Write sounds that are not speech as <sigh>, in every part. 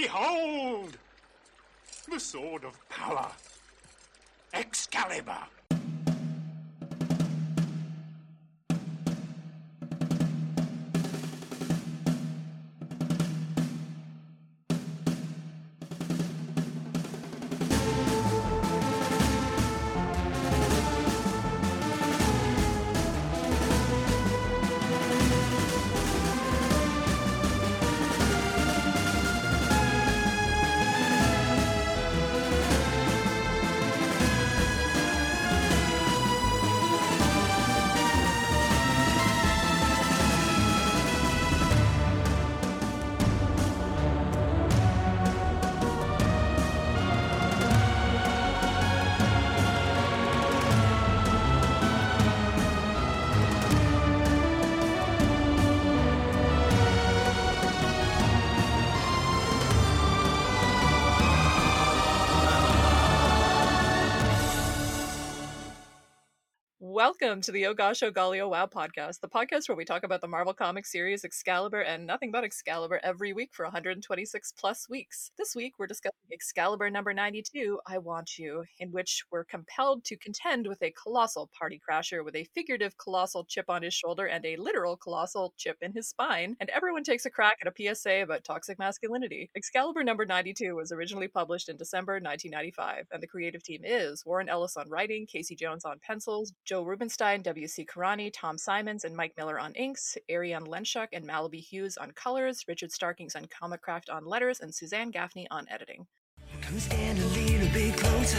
Behold! The sword of power. Excalibur. Welcome to the Oh Gosh Oh Golly Oh Wow podcast, the podcast where we talk about the Marvel Comics series Excalibur and nothing but Excalibur every week for 126 plus weeks. This week we're discussing Excalibur number 92, I Want You, in which we're compelled to contend with a colossal party crasher with a figurative colossal chip on his shoulder and a literal colossal chip in his spine, and everyone takes a crack at a PSA about toxic masculinity. Excalibur number 92 was originally published in December 1995, and the creative team is Warren Ellis on writing, Casey Jones on pencils, Joe Rubinstein, W.C. Carani, Tom Simmons, and Mike Miller on inks, Ariane Lenshoek and Malibu Hues on colors, Richard Starkings and Comicraft on letters, and Suzanne Gaffney on editing. Come stand a little bit closer,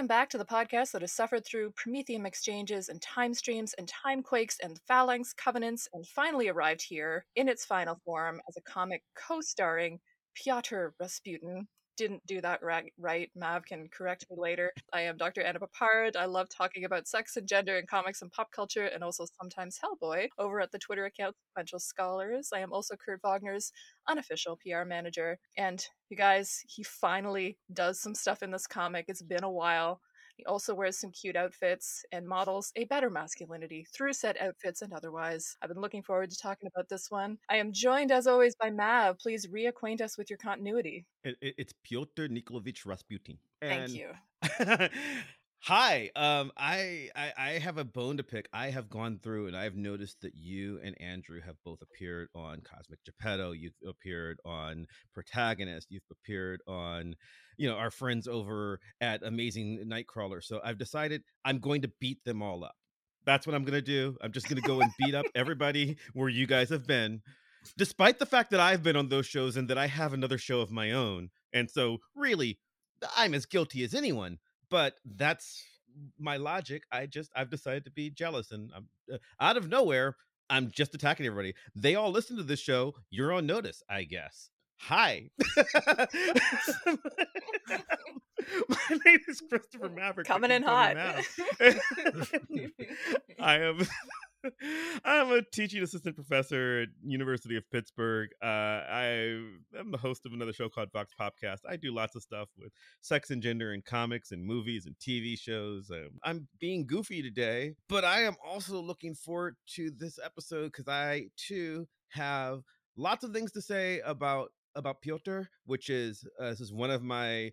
Welcome back to the podcast that has suffered through Promethium exchanges and time streams and time quakes and phalanx covenants and finally arrived here in its final form as a comic co starring Pyotr Rasputin. Didn't do that right. Mav can correct me later. I am Dr. Anna Peppard. I love talking about sex and gender in comics and pop culture and also sometimes Hellboy over at the Twitter account Sequential Scholars. I am also Kurt Wagner's unofficial PR manager. And you guys, he finally does some stuff in this comic. It's been a while. He also wears some cute outfits and models a better masculinity through said outfits and otherwise. I've been looking forward to talking about this one. I am joined, as always, by Mav. Please reacquaint us with your continuity. It, it- it's Pyotr Nikolovich Rasputin. Thank you. <laughs> Hi. Um, I, I I have a bone to pick. I have gone through and I've noticed that you and Andrew have both appeared on Cosmic Geppetto. You've appeared on Protagonist. You've appeared on, you know, our friends over at Amazing Nightcrawler. So I've decided I'm going to beat them all up. That's what I'm going to do. I'm just going to go and beat up <laughs> everybody where you guys have been, despite the fact that I've been on those shows and that I have another show of my own. And so, really, I'm as guilty as anyone. But that's my logic. I just I've decided to be jealous, and I'm uh, out of nowhere. I'm just attacking everybody. They all listen to this show. You're on notice, I guess. Hi. <laughs> my name is Christopher <laughs> Maverick. Coming in hot. <laughs> I am <laughs> I'm a teaching assistant professor at University of Pittsburgh. Uh, I am the host of another show called Vox Popcast. I do lots of stuff with sex and gender and comics and movies and TV shows. Um, I'm being goofy today, but I am also looking forward to this episode because I too have lots of things to say about about Piotr, which is uh, this is one of my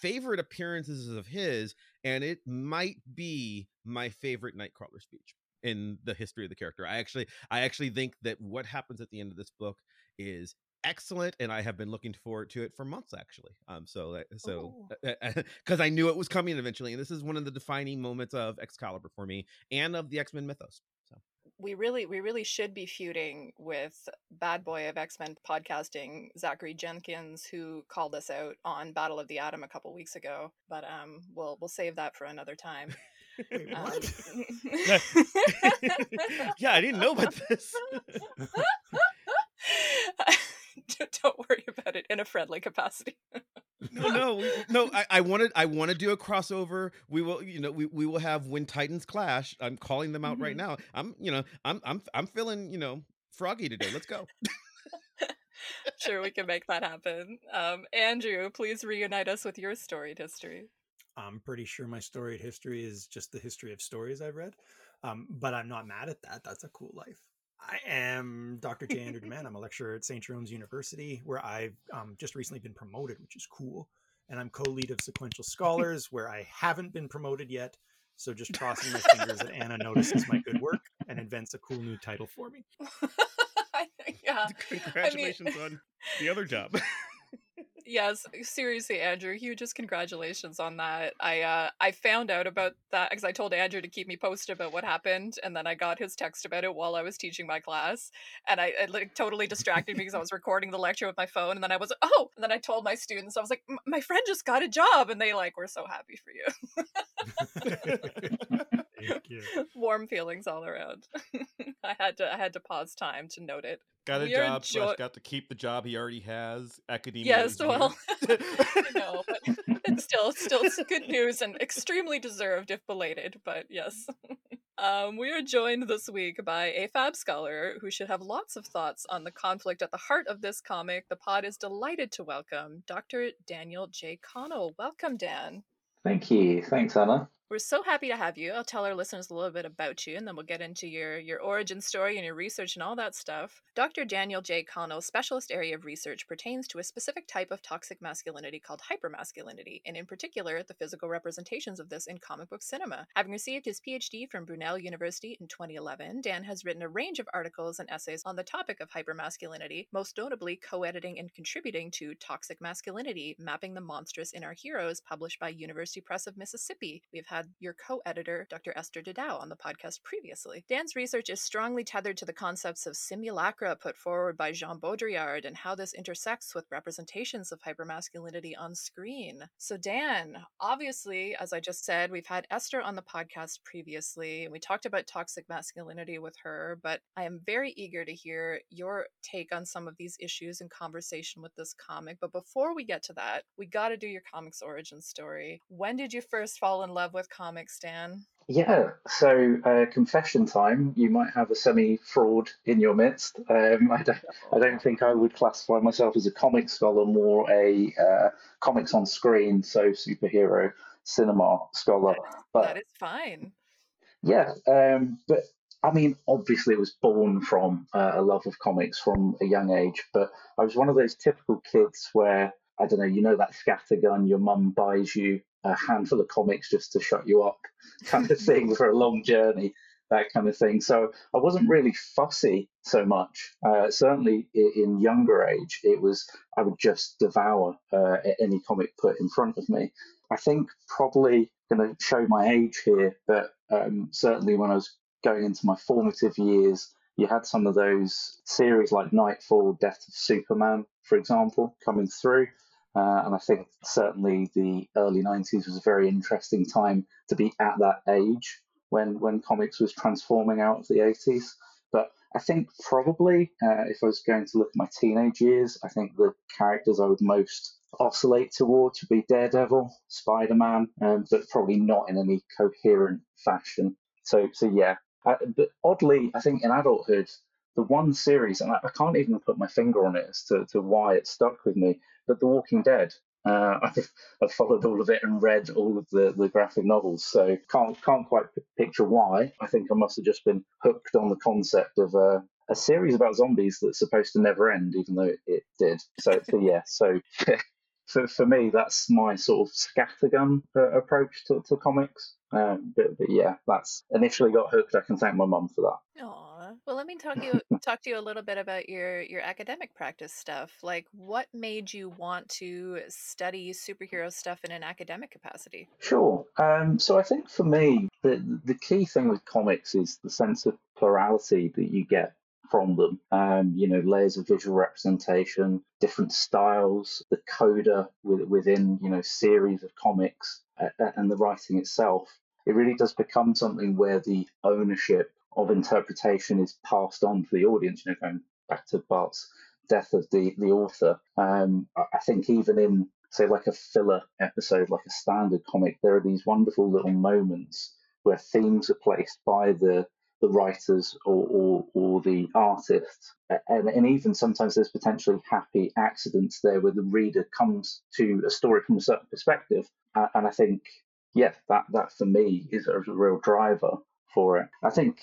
favorite appearances of his, and it might be my favorite Nightcrawler speech in the history of the character. I actually I actually think that what happens at the end of this book is excellent and I have been looking forward to it for months actually. Um so that- so <laughs> cuz I knew it was coming eventually and this is one of the defining moments of Excalibur for me and of the X-Men mythos. So we really we really should be feuding with bad boy of x-men podcasting zachary jenkins who called us out on battle of the atom a couple weeks ago but um we'll we'll save that for another time Wait, Um, what? <laughs> yeah, I didn't know about this. <laughs> Don't worry about it in a friendly capacity. no, no, we- no. I, I wanted, I want to do a crossover. We will, you know, we, we will have when Titans clash. I'm calling them out right Mhm. now. I'm, you know, I'm, I'm, I'm feeling, you know, froggy today. Let's go. <laughs> sure, we can make that happen. Um, Andrew, please reunite us with your storied history. I'm pretty sure my storied history is just the history of stories I've read. Um, but I'm not mad at that. That's a cool life. I am Dr. J. Andrew Deman. I'm a lecturer at St. Jerome's University, where I've um, just recently been promoted, which is cool. And I'm co lead of Sequential Scholars, where I haven't been promoted yet. So just crossing my fingers that Anna notices my good work and invents a cool new title for me. <laughs> yeah. <laughs> Congratulations on the other job. <laughs> Yes, seriously, Andrew, hugest congratulations on that. I uh I found out about that because I told Andrew to keep me posted about what happened, and then I got his text about it while I was teaching my class, and I it like totally distracted me because I was recording the lecture with my phone, and then I was oh, and then I told my students I was like, my friend just got a job, and they like were so happy for you. <laughs> <laughs> Thank you. <laughs> Warm feelings all around. <laughs> I had to I had to pause time to note it. got a We are job jo- slash got to keep the job he already has. Academia. Yes, well, <laughs> I know, but it's still, still good news and extremely deserved if belated. But yes, um, we are joined this week by a fab scholar who should have lots of thoughts on the conflict at the heart of this comic. The pod is delighted to welcome Dr. Daniel J. Connell. Welcome, Dan. Thank you. Thanks, Anna. We're so happy to have you. I'll tell our listeners a little bit about you, and then we'll get into your your origin story and your research and all that stuff. Dr. Daniel J. Connell's specialist area of research pertains to a specific type of toxic masculinity called hypermasculinity, and in particular, the physical representations of this in comic book cinema. Having received his PhD from Brunel University in 2011, Dan has written a range of articles and essays on the topic of hypermasculinity, most notably co-editing and contributing to Toxic Masculinity: Mapping the Monstrous in Our Heroes, published by University Press of Mississippi. We've had your co-editor, Dr. Esther De Dauw, on the podcast previously. Dan's research is strongly tethered to the concepts of simulacra put forward by Jean Baudrillard and how this intersects with representations of hypermasculinity on screen. So, Dan, obviously, as I just said, we've had Esther on the podcast previously, and we talked about toxic masculinity with her, but I am very eager to hear your take on some of these issues in conversation with this comic. But before we get to that, we got to do your comics origin story. When did you first fall in love with comics, Dan? Yeah, so uh, confession time. You might have a semi-fraud in your midst. Um, I don't, I don't think I would classify myself as a comic scholar, more a uh, comics on screen, so superhero cinema scholar. But that is fine. Yeah, um, but I mean, obviously, it was born from uh, a love of comics from a young age. But I was one of those typical kids where I don't know, you know, that scattergun, your mum buys you a handful of comics just to shut you up, <laughs> kind of thing, for a long journey, that kind of thing. So I wasn't really fussy so much. Uh, certainly in younger age, it was I would just devour uh, any comic put in front of me. I think probably going to show my age here, but um, certainly when I was going into my formative years, you had some of those series like Nightfall, Death of Superman, for example, coming through. Uh, and I think certainly the early 90s was a very interesting time to be at that age when, when comics was transforming out of the 80s. But I think probably uh, if I was going to look at my teenage years, I think the characters I would most oscillate towards would be Daredevil, Spider Man, um, but probably not in any coherent fashion. So, so yeah. Uh, but oddly, I think in adulthood, the one series, and I, I can't even put my finger on it as to, to why it stuck with me, but The Walking Dead. Uh, <laughs> I've, I've followed all of it and read all of the, the graphic novels, so can't can't quite p- picture why. I think I must have just been hooked on the concept of uh, a series about zombies that's supposed to never end, even though it, did. So, <laughs> so yeah, so <laughs> for, for me, that's my sort of scattergun uh, approach to, to comics. Um, but, but yeah, that's initially got hooked. I can thank my mum for that. Aw. Well, let me talk you <laughs> talk to you a little bit about your your academic practice stuff. Like, what made you want to study superhero stuff in an academic capacity? Sure. Um, so I think for me, the the key thing with comics is the sense of plurality that you get from them. Um, you know, layers of visual representation, different styles, the coda with, within you know series of comics, uh, and the writing itself. It really does become something where the ownership of interpretation is passed on to the audience. You know, going back to Barthes' death of the the author. Um, I think even in say, like a filler episode, like a standard comic, there are these wonderful little moments where themes are placed by the the writers or, or, or the artists. And, and even sometimes there's potentially happy accidents there where the reader comes to a story from a certain perspective. And I think, yeah, that, that for me is a real driver for it. I think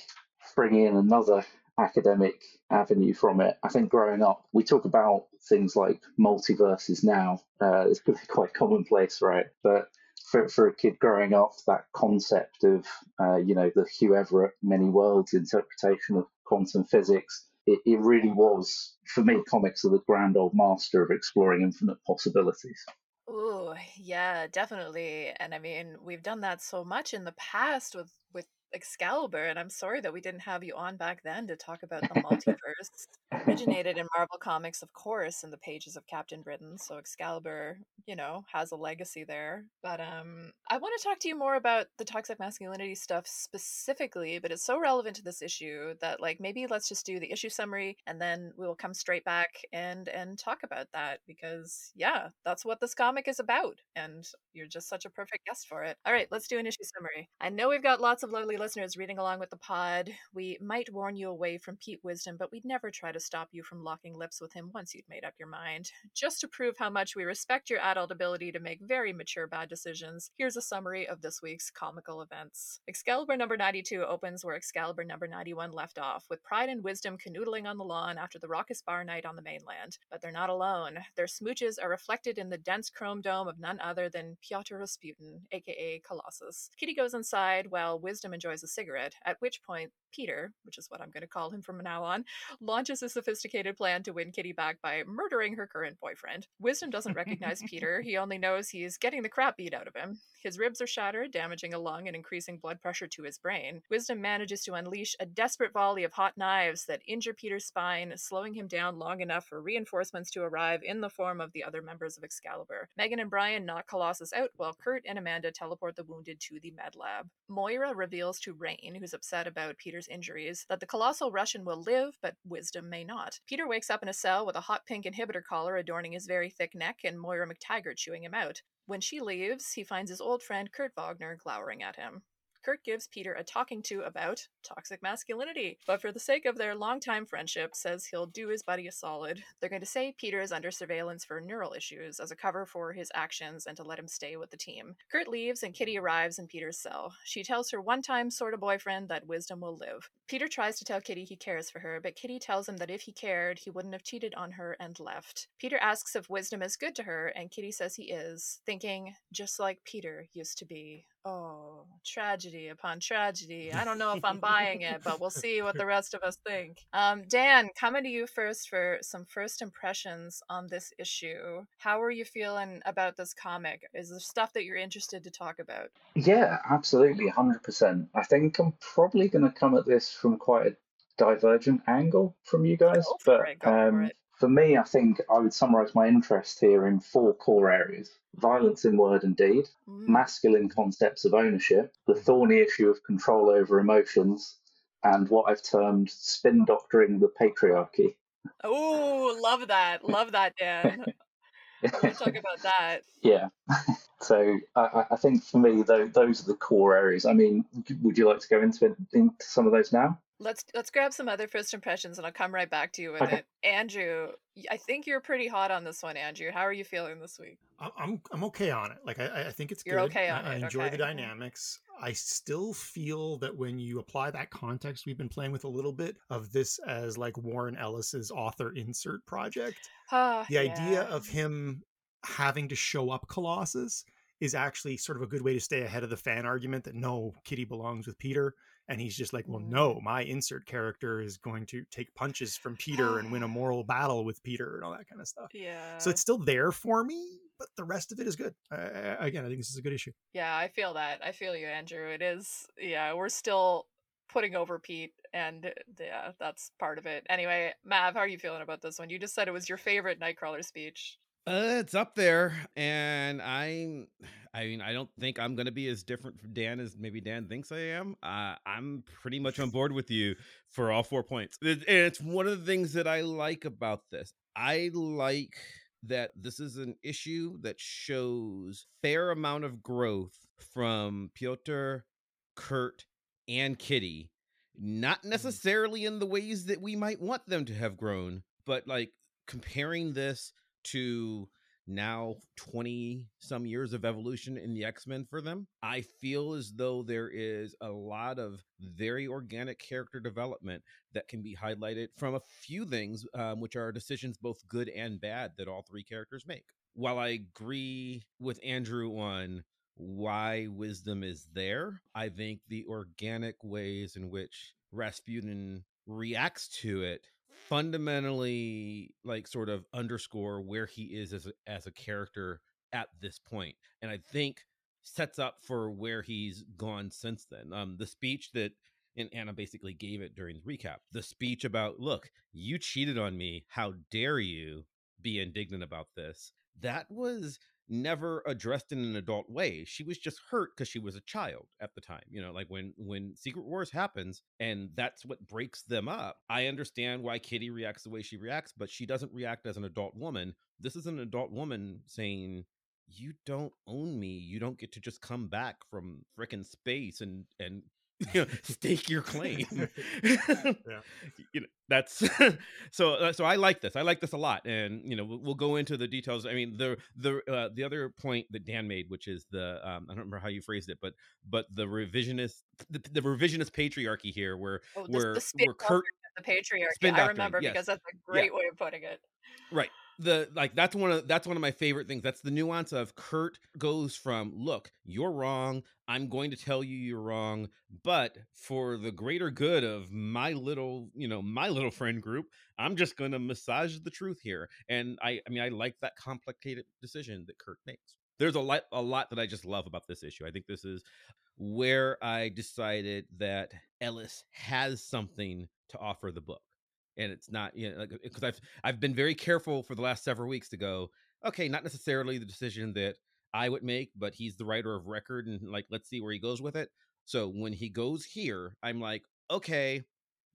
bringing in another academic avenue from it. I think growing up, we talk about things like multiverses now. Uh, it's <laughs> quite commonplace, right? But for, for a kid growing up, that concept of, uh, you know, the Hugh Everett many worlds interpretation of quantum physics, it, it really was, for me, comics are the grand old master of exploring infinite possibilities. Ooh, yeah, definitely. And I mean, we've done that so much in the past with with Excalibur, and I'm sorry that we didn't have you on back then to talk about the <laughs> multiverse. Originated in Marvel Comics, of course, in the pages of Captain Britain, so Excalibur, you know, has a legacy there. But um I want to talk to you more about the toxic masculinity stuff specifically, but it's so relevant to this issue that like maybe let's just do the issue summary and then we will come straight back and and talk about that because yeah, that's what this comic is about and you're just such a perfect guest for it. All right, let's do an issue summary. I know we've got lots of lovely listeners reading along with the pod, we might warn you away from Pete Wisdom, but we'd never try to stop you from locking lips with him once you'd made up your mind. Just to prove how much we respect your adult ability to make very mature bad decisions, here's a summary of this week's comical events. Excalibur number 92 opens where Excalibur number 91 left off, with Pryde and Wisdom canoodling on the lawn after the raucous bar night on the mainland. But they're not alone. Their smooches are reflected in the dense chrome dome of none other than Pyotr Rasputin, aka Colossus. Kitty goes inside while Wisdom enjoys enjoys a cigarette, at which point Peter, which is what I'm going to call him from now on, launches a sophisticated plan to win Kitty back by murdering her current boyfriend. Wisdom doesn't recognize Peter, he only knows he's getting the crap beat out of him. His ribs are shattered, damaging a lung and increasing blood pressure to his brain. Wisdom manages to unleash a desperate volley of hot knives that injure Peter's spine, slowing him down long enough for reinforcements to arrive in the form of the other members of Excalibur. Megan and Brian knock Colossus out while Kurt and Amanda teleport the wounded to the med lab. Moira reveals to Rahne, who's upset about Peter's injuries, that the colossal Russian will live, but Wisdom may not. Peter wakes up in a cell with a hot pink inhibitor collar adorning his very thick neck and Moira McTaggart chewing him out. When she leaves, he finds his old friend Kurt Wagner glowering at him. Kurt gives Peter a talking to about toxic masculinity, but for the sake of their longtime friendship, says he'll do his buddy a solid. They're going to say Peter is under surveillance for neural issues as a cover for his actions and to let him stay with the team. Kurt leaves and Kitty arrives in Peter's cell. She tells her one time sort of boyfriend that wisdom will live. Peter tries to tell Kitty he cares for her, but Kitty tells him that if he cared, he wouldn't have cheated on her and left. Peter asks if wisdom is good to her, and Kitty says he is, thinking, just like Peter used to be. Oh, tragedy upon tragedy. I don't know if I'm buying it, but we'll <laughs> see what the rest of us think. Um, Dan, coming to you first for some first impressions on this issue. How are you feeling about this comic? Is there stuff that you're interested to talk about? Yeah, absolutely, 100%. I think I'm probably going to come at this from quite a divergent angle from you guys. But it, um. For me, I think I would summarize my interest here in four core areas violence in word and deed, Mm. masculine concepts of ownership, the thorny issue of control over emotions, and what I've termed spin doctoring the patriarchy. Oh, love that. Love that, Dan. We'll talk <laughs> about that. yeah. <laughs> So I, I- I think for me, though, those are the core areas. I mean, would you like to go into, into some of those now? Let's let's grab some other first impressions and I'll come right back to you with Okay. it. Andrew, I think you're pretty hot on this one, Andrew. How are you feeling this week? I- I'm I'm okay on it. Like I, I think it's You're good. okay I- on I it, enjoy okay. the dynamics. I still feel that when you apply that context, we've been playing with a little bit of this as like Warren Ellis's author insert project. Ah, The idea of him having to show up Colossus is actually sort of a good way to stay ahead of the fan argument that no, Kitty belongs with Peter. And he's just like, well, no, my insert character is going to take punches from Peter and win a <gasps> moral battle with Peter and all that kind of stuff. Yeah. So it's still there for me, but the rest of it is good. Uh, again, I think this is a good issue. Yeah, I feel that. I feel you, Andrew. It is, yeah, we're still putting over Pete, and uh, yeah, that's part of it. Anyway, Mav, how are you feeling about this one? You just said it was your favorite Nightcrawler speech. Uh, it's up there, and I'm. I mean, I don't think I'm gonna be as different from Dan as maybe Dan thinks I am. Uh, I'm pretty much on board with you for all four points, and it's one of the things that I like about this. I like that this is an issue that shows fair amount of growth from Piotr, Kurt, and Kitty. Not necessarily in the ways that we might want them to have grown, but like comparing this to now 20 some years of evolution in the X-Men for them, I feel as though there is a lot of very organic character development that can be highlighted from a few things, um, which are decisions both good and bad that all three characters make. While I agree with Andrew on why wisdom is there, I think the organic ways in which Rasputin reacts to it fundamentally like sort of underscore where he is as a, as a character at this point and i think sets up for where he's gone since then um the speech that and Anna basically gave it during the recap. The speech about, look, you cheated on me. How dare you be indignant about this? That was never addressed in an adult way. She was just hurt because she was a child at the time. You know, like when when Secret Wars happens and that's what breaks them up. I understand why Kitty reacts the way she reacts, but she doesn't react as an adult woman. This is an adult woman saying, "You don't own me. You don't get to just come back from frickin' space and and <laughs> you know, stake your claim. <laughs> Yeah. <laughs> You know, that's so. Uh, so I like this. I like this a lot, and you know, we'll, we'll go into the details. I mean, the the uh, the other point that Dan made, which is the um, I don't remember how you phrased it, but but the revisionist the, the revisionist patriarchy here, where Oh, the, where the spin where Kurt the patriarchy. I remember yes. because that's a great way of putting it. right the like that's one of that's one of my favorite things. That's the nuance of kurt goes from look you're wrong. I'm going to tell you you're wrong but for the greater good of my little you know my little <laughs> friend group i'm just going to massage the truth here. And i i mean i like that complicated decision that kurt makes. There's a lot a lot that i just love about this issue. I think this is where i decided that ellis has something to offer the book and it's not you know because I've I've been very careful for the last several weeks to go okay not necessarily the decision that I would make but he's the writer of record and like let's see where he goes with it. So when he goes here I'm like okay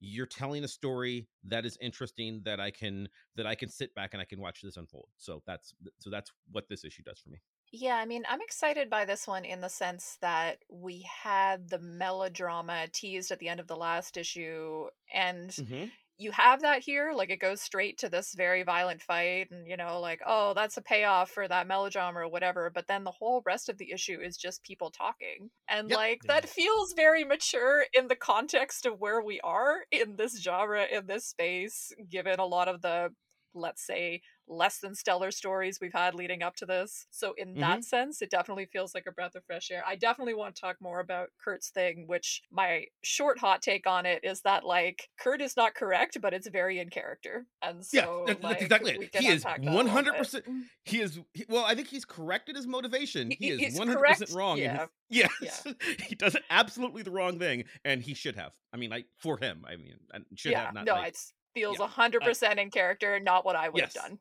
you're telling a story that is interesting that I can that I can sit back and I can watch this unfold. So that's so that's what this issue does for me. Yeah, I mean, I'm excited by this one in the sense that we had the melodrama teased at the end of the last issue, and mm-hmm. You have that here. Like, it goes straight to this very violent fight, and you know, like, oh, that's a payoff for that melodrama or whatever. But then the whole rest of the issue is just people talking. And, Yep. like, that feels very mature in the context of where we are in this genre, in this space, given a lot of the, let's say, less than stellar stories we've had leading up to this. So in that mm-hmm. sense, it definitely feels like a breath of fresh air. I definitely want to talk more about Kurt's thing, which my short hot take on it is that like Kurt is not correct, but it's very in character. And Yeah, so that's like, exactly we it. can He is unpack that a little bit. 100% mm-hmm. he is he, well i think he's corrected his motivation He- he, is 100% correct, wrong in his- yeah. <laughs> yes <laughs> he does absolutely the wrong thing and he should have i mean like for him i mean and should yeah, have not no, like, it feels yeah, a hundred percent in character, not what I would Yes. have done.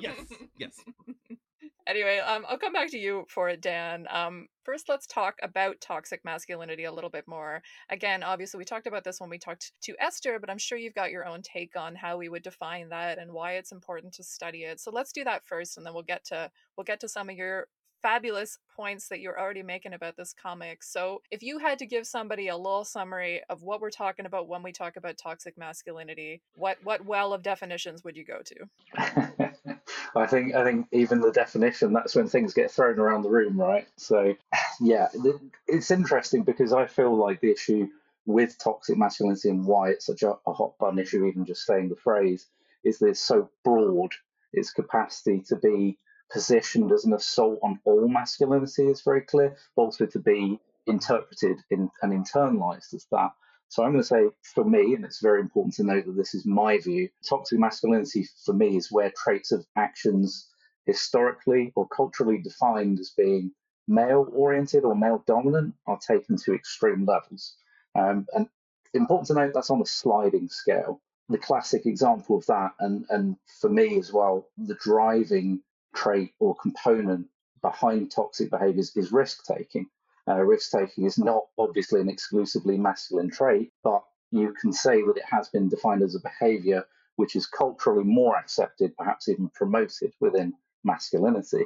yes yes <laughs> anyway, um, I'll come back to you for it, Dan. Um, first, let's talk about toxic masculinity a little bit more. Again, obviously, we talked about this when we talked to Esther, but I'm sure you've got your own take on how we would define that and why it's important to study it. So let's do that first, and then we'll get to we'll get to some of your fabulous points that you're already making about this comic. So, if you had to give somebody a little summary of what we're talking about when we talk about toxic masculinity, what what well of definitions would you go to? <laughs> I think I think even the definition that's when things get thrown around the room, right? So <sighs> yeah, it's interesting because I feel like the issue with toxic masculinity and why it's such a, a hot button issue, even just saying the phrase, is that it's so broad. Its capacity to be positioned as an assault on all masculinity is very clear, but also to be interpreted in, and internalized as that. So I'm going to say, for me, and it's very important to note that this is my view, toxic masculinity for me is where traits of actions historically or culturally defined as being male oriented or male dominant are taken to extreme levels. Um, and important to note that's on a sliding scale. The classic example of that, and, and for me as well, the driving trait or component behind toxic behaviors is risk taking. Uh, risk taking is not obviously an exclusively masculine trait, but you can say that it has been defined as a behavior which is culturally more accepted, perhaps even promoted within masculinity.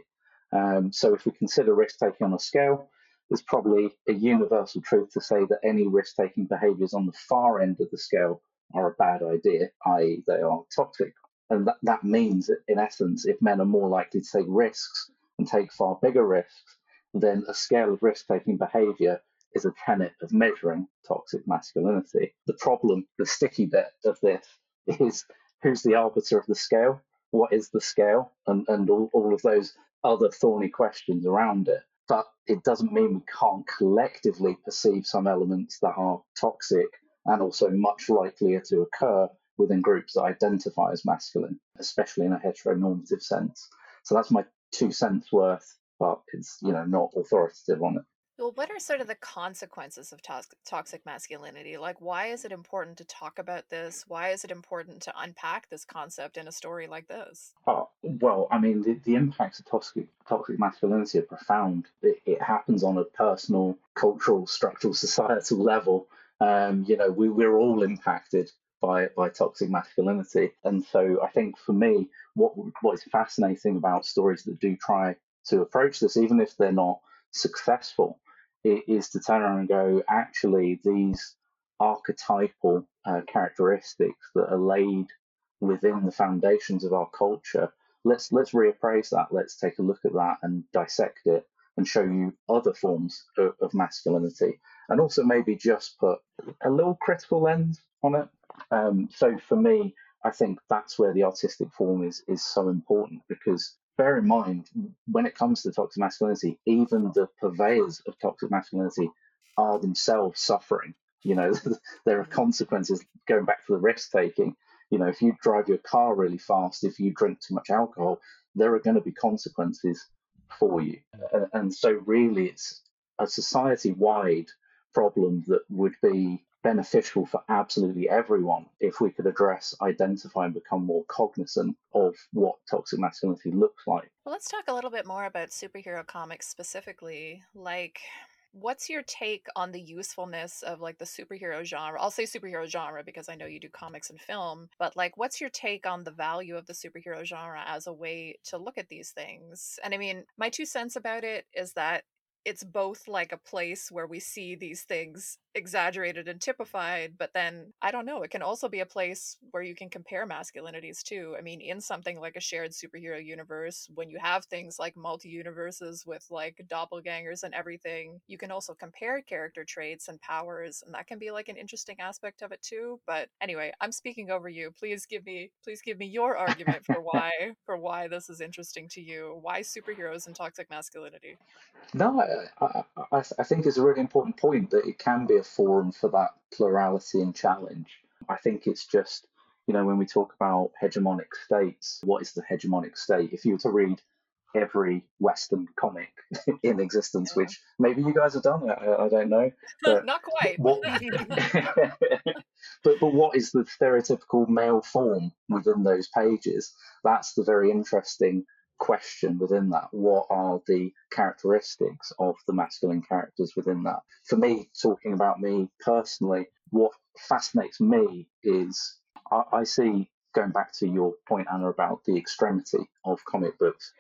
Um, so if we consider risk taking on a scale, there's probably a universal truth to say that any risk taking behaviors on the far end of the scale are a bad idea, i.e., they are toxic. And that, that means in essence, if men are more likely to take risks and take far bigger risks, then a scale of risk taking behavior is a tenet of measuring toxic masculinity. The problem, the sticky bit of this, is who's the arbiter of the scale? What is the scale? And, and all, all of those other thorny questions around it. But it doesn't mean we can't collectively perceive some elements that are toxic and also much likelier to occur within groups that identify as masculine, especially in a heteronormative sense. So that's my two cents worth, but it's you know not authoritative on it. Well, what are sort of the consequences of toxic, toxic masculinity? Like, why is it important to talk about this? Why is it important to unpack this concept in a story like this? Oh, well, I mean, the, the impacts of toxic, toxic masculinity are profound. It, it happens on a personal, cultural, structural, <laughs> societal level. Um, you know, we, we're all impacted by by toxic masculinity, and so I think for me, what what is fascinating about stories that do try to approach this, even if they're not successful, is to turn around and go, actually, these archetypal uh, characteristics that are laid within the foundations of our culture. Let's let's reappraise that. Let's take a look at that and dissect it and show you other forms of, of masculinity, and also maybe just put a little critical lens on it. Um, so for me, I think that's where the artistic form is is so important because bear in mind when it comes to toxic masculinity, even the purveyors of toxic masculinity are themselves suffering. You know, <laughs> there are consequences going back to the risk taking. You know, if you drive your car really fast, if you drink too much alcohol, there are going to be consequences for you. And, and so, really, it's a society wide problem that would be beneficial for absolutely everyone if we could address, identify, and become more cognizant of what toxic masculinity looks like. Well, let's talk a little bit more about superhero comics specifically. Like, what's your take on the usefulness of like the superhero genre? I'll say superhero genre because I know you do comics and film, but like, what's your take on the value of the superhero genre as a way to look at these things? And I mean, my two cents about it is that it's both like a place where we see these things exaggerated and typified, but then I don't know, it can also be a place where you can compare masculinities too. I mean, in something like a shared superhero universe, when you have things like multi universes with like doppelgangers and everything, you can also compare character traits and powers, and that can be like an interesting aspect of it too. But anyway, I'm speaking over you. Please give me please give me your argument for <laughs> why for why this is interesting to you. Why superheroes and toxic masculinity? No, I, I, I think it's a really important point that it can be a forum for that plurality and challenge. I think it's just, you know, when we talk about hegemonic states, what is the hegemonic state? If you were to read every Western comic <laughs> in existence, which maybe you guys have done, I, I don't know. <laughs> But Not quite. What, <laughs> but, but what is the stereotypical male form within those pages? That's the very interesting question within that. What are the characteristics of the masculine characters within that? For me, talking about me personally, what fascinates me is I, I see, going back to your point, Anna, about the extremity of comic books,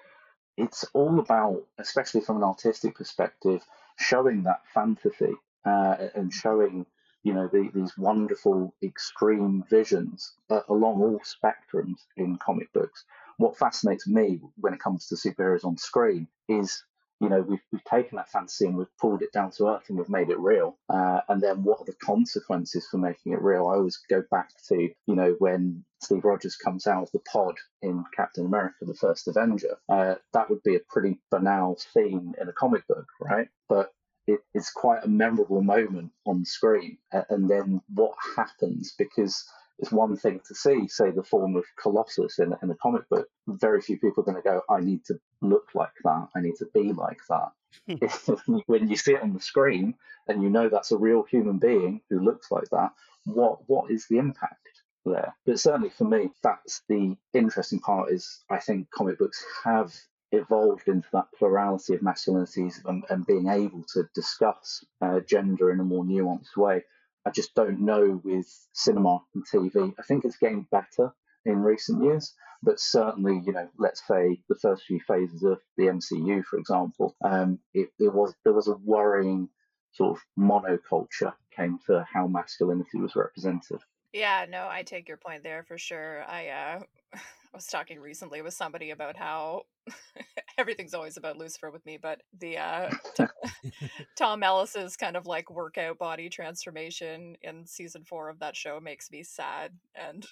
it's all about, especially from an artistic perspective, showing that fantasy uh, and showing you know the, these wonderful extreme visions uh, along all spectrums in comic books what fascinates me when it comes to superheroes on screen is you know we've, we've taken that fantasy and we've pulled it down to earth and we've made it real. Uh, and then what are the consequences for making it real? I always go back to you know when steve rogers comes out of the pod in captain america the first avenger uh, that would be a pretty banal scene in a comic book right? But it, it's quite a memorable moment on screen. And then what happens? Because it's one thing to see, say, the form of Colossus in, in a comic book. Very few people are going to go, I need to look like that. I need to be like that. <laughs> when you see it on the screen and you know that's a real human being who looks like that, what what is the impact there? But certainly for me, that's the interesting part. Is I think comic books have evolved into that plurality of masculinities and, and being able to discuss uh, gender in a more nuanced way. I just don't know with cinema and TV. I think it's getting better. in recent years. But certainly, you know, let's say the first few phases of the MCU, for example, um, it, it was there was a worrying sort of monoculture came to how masculinity was represented. Yeah, no, I take your point there for sure. I uh <laughs> was talking recently with somebody about how <laughs> everything's always about Lucifer with me, but the uh T- <laughs> Tom Ellis's kind of like workout body transformation in season 4 of that show makes me sad and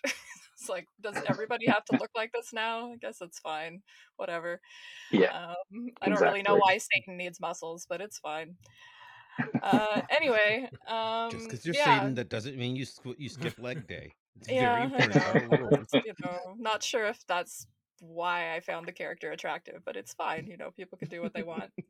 it's like does everybody have to look like this now? I guess it's fine. Whatever. Yeah, Um I don't really know why Satan needs muscles, but it's fine. Uh anyway, Just um because you're yeah, Satan, that doesn't mean you squ- you skip leg day. It's Yeah, I know. Follow the rules. It's, you know, not sure if that's why I found the character attractive, but it's fine. You know, people can do what they want. <laughs>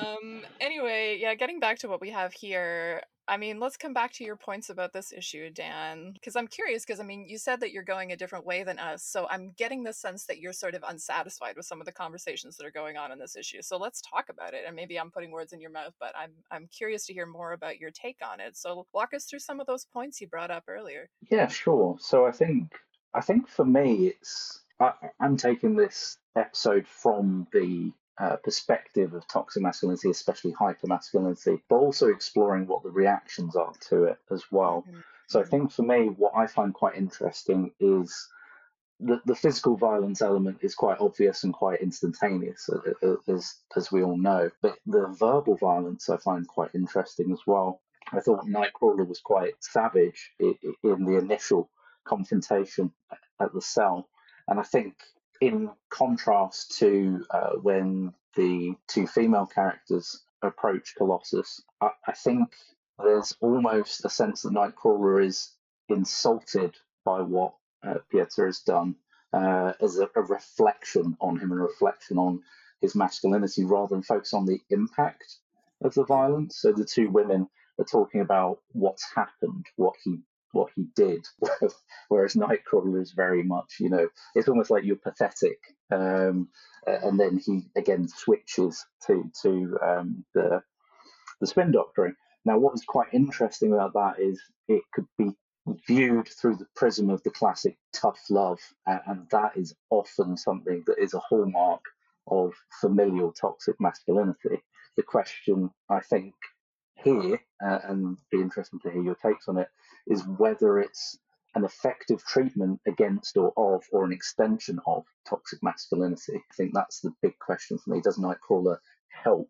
Um. Anyway, yeah. Getting back to what we have here. I mean, let's come back to your points about this issue, Dan, because I'm curious. Because I mean, you said that you're going a different way than us, so I'm getting the sense that you're sort of unsatisfied with some of the conversations that are going on in this issue. So let's talk about it. And maybe I'm putting words in your mouth, but I'm I'm curious to hear more about your take on it. So walk us through some of those points you brought up earlier. Yeah, sure. So I think I think for me, it's I, I'm taking this episode from the uh, perspective of toxic masculinity, especially hypermasculinity, but also exploring what the reactions are to it as well. Mhm. So I think for me, what I find quite interesting is the, the physical violence element is quite obvious and quite instantaneous, uh, uh, as as we all know. But the verbal violence I find quite interesting as well. I thought Nightcrawler was quite savage in, in the initial confrontation at the cell, and I think in contrast to uh, when the two female characters approach Colossus, I, I think there's almost a sense that Nightcrawler is insulted by what uh, Pieter has done uh, as a, a reflection on him and a reflection on his masculinity rather than focus on the impact of the violence. So the two women are talking about what's happened, what he what he did, <laughs> whereas Nightcrawler is very much, you know, it's almost like you're pathetic. Um, and then he again switches to to um, the the spin doctoring. Now, what was quite interesting about that is it could be viewed through the prism of the classic tough love, and that is often something that is a hallmark of familial toxic masculinity. The question, I think, here, uh, and be interesting to hear your takes on it, is whether it's an effective treatment against or of or an extension of toxic masculinity. I think that's the big question for me. Does Nightcrawler help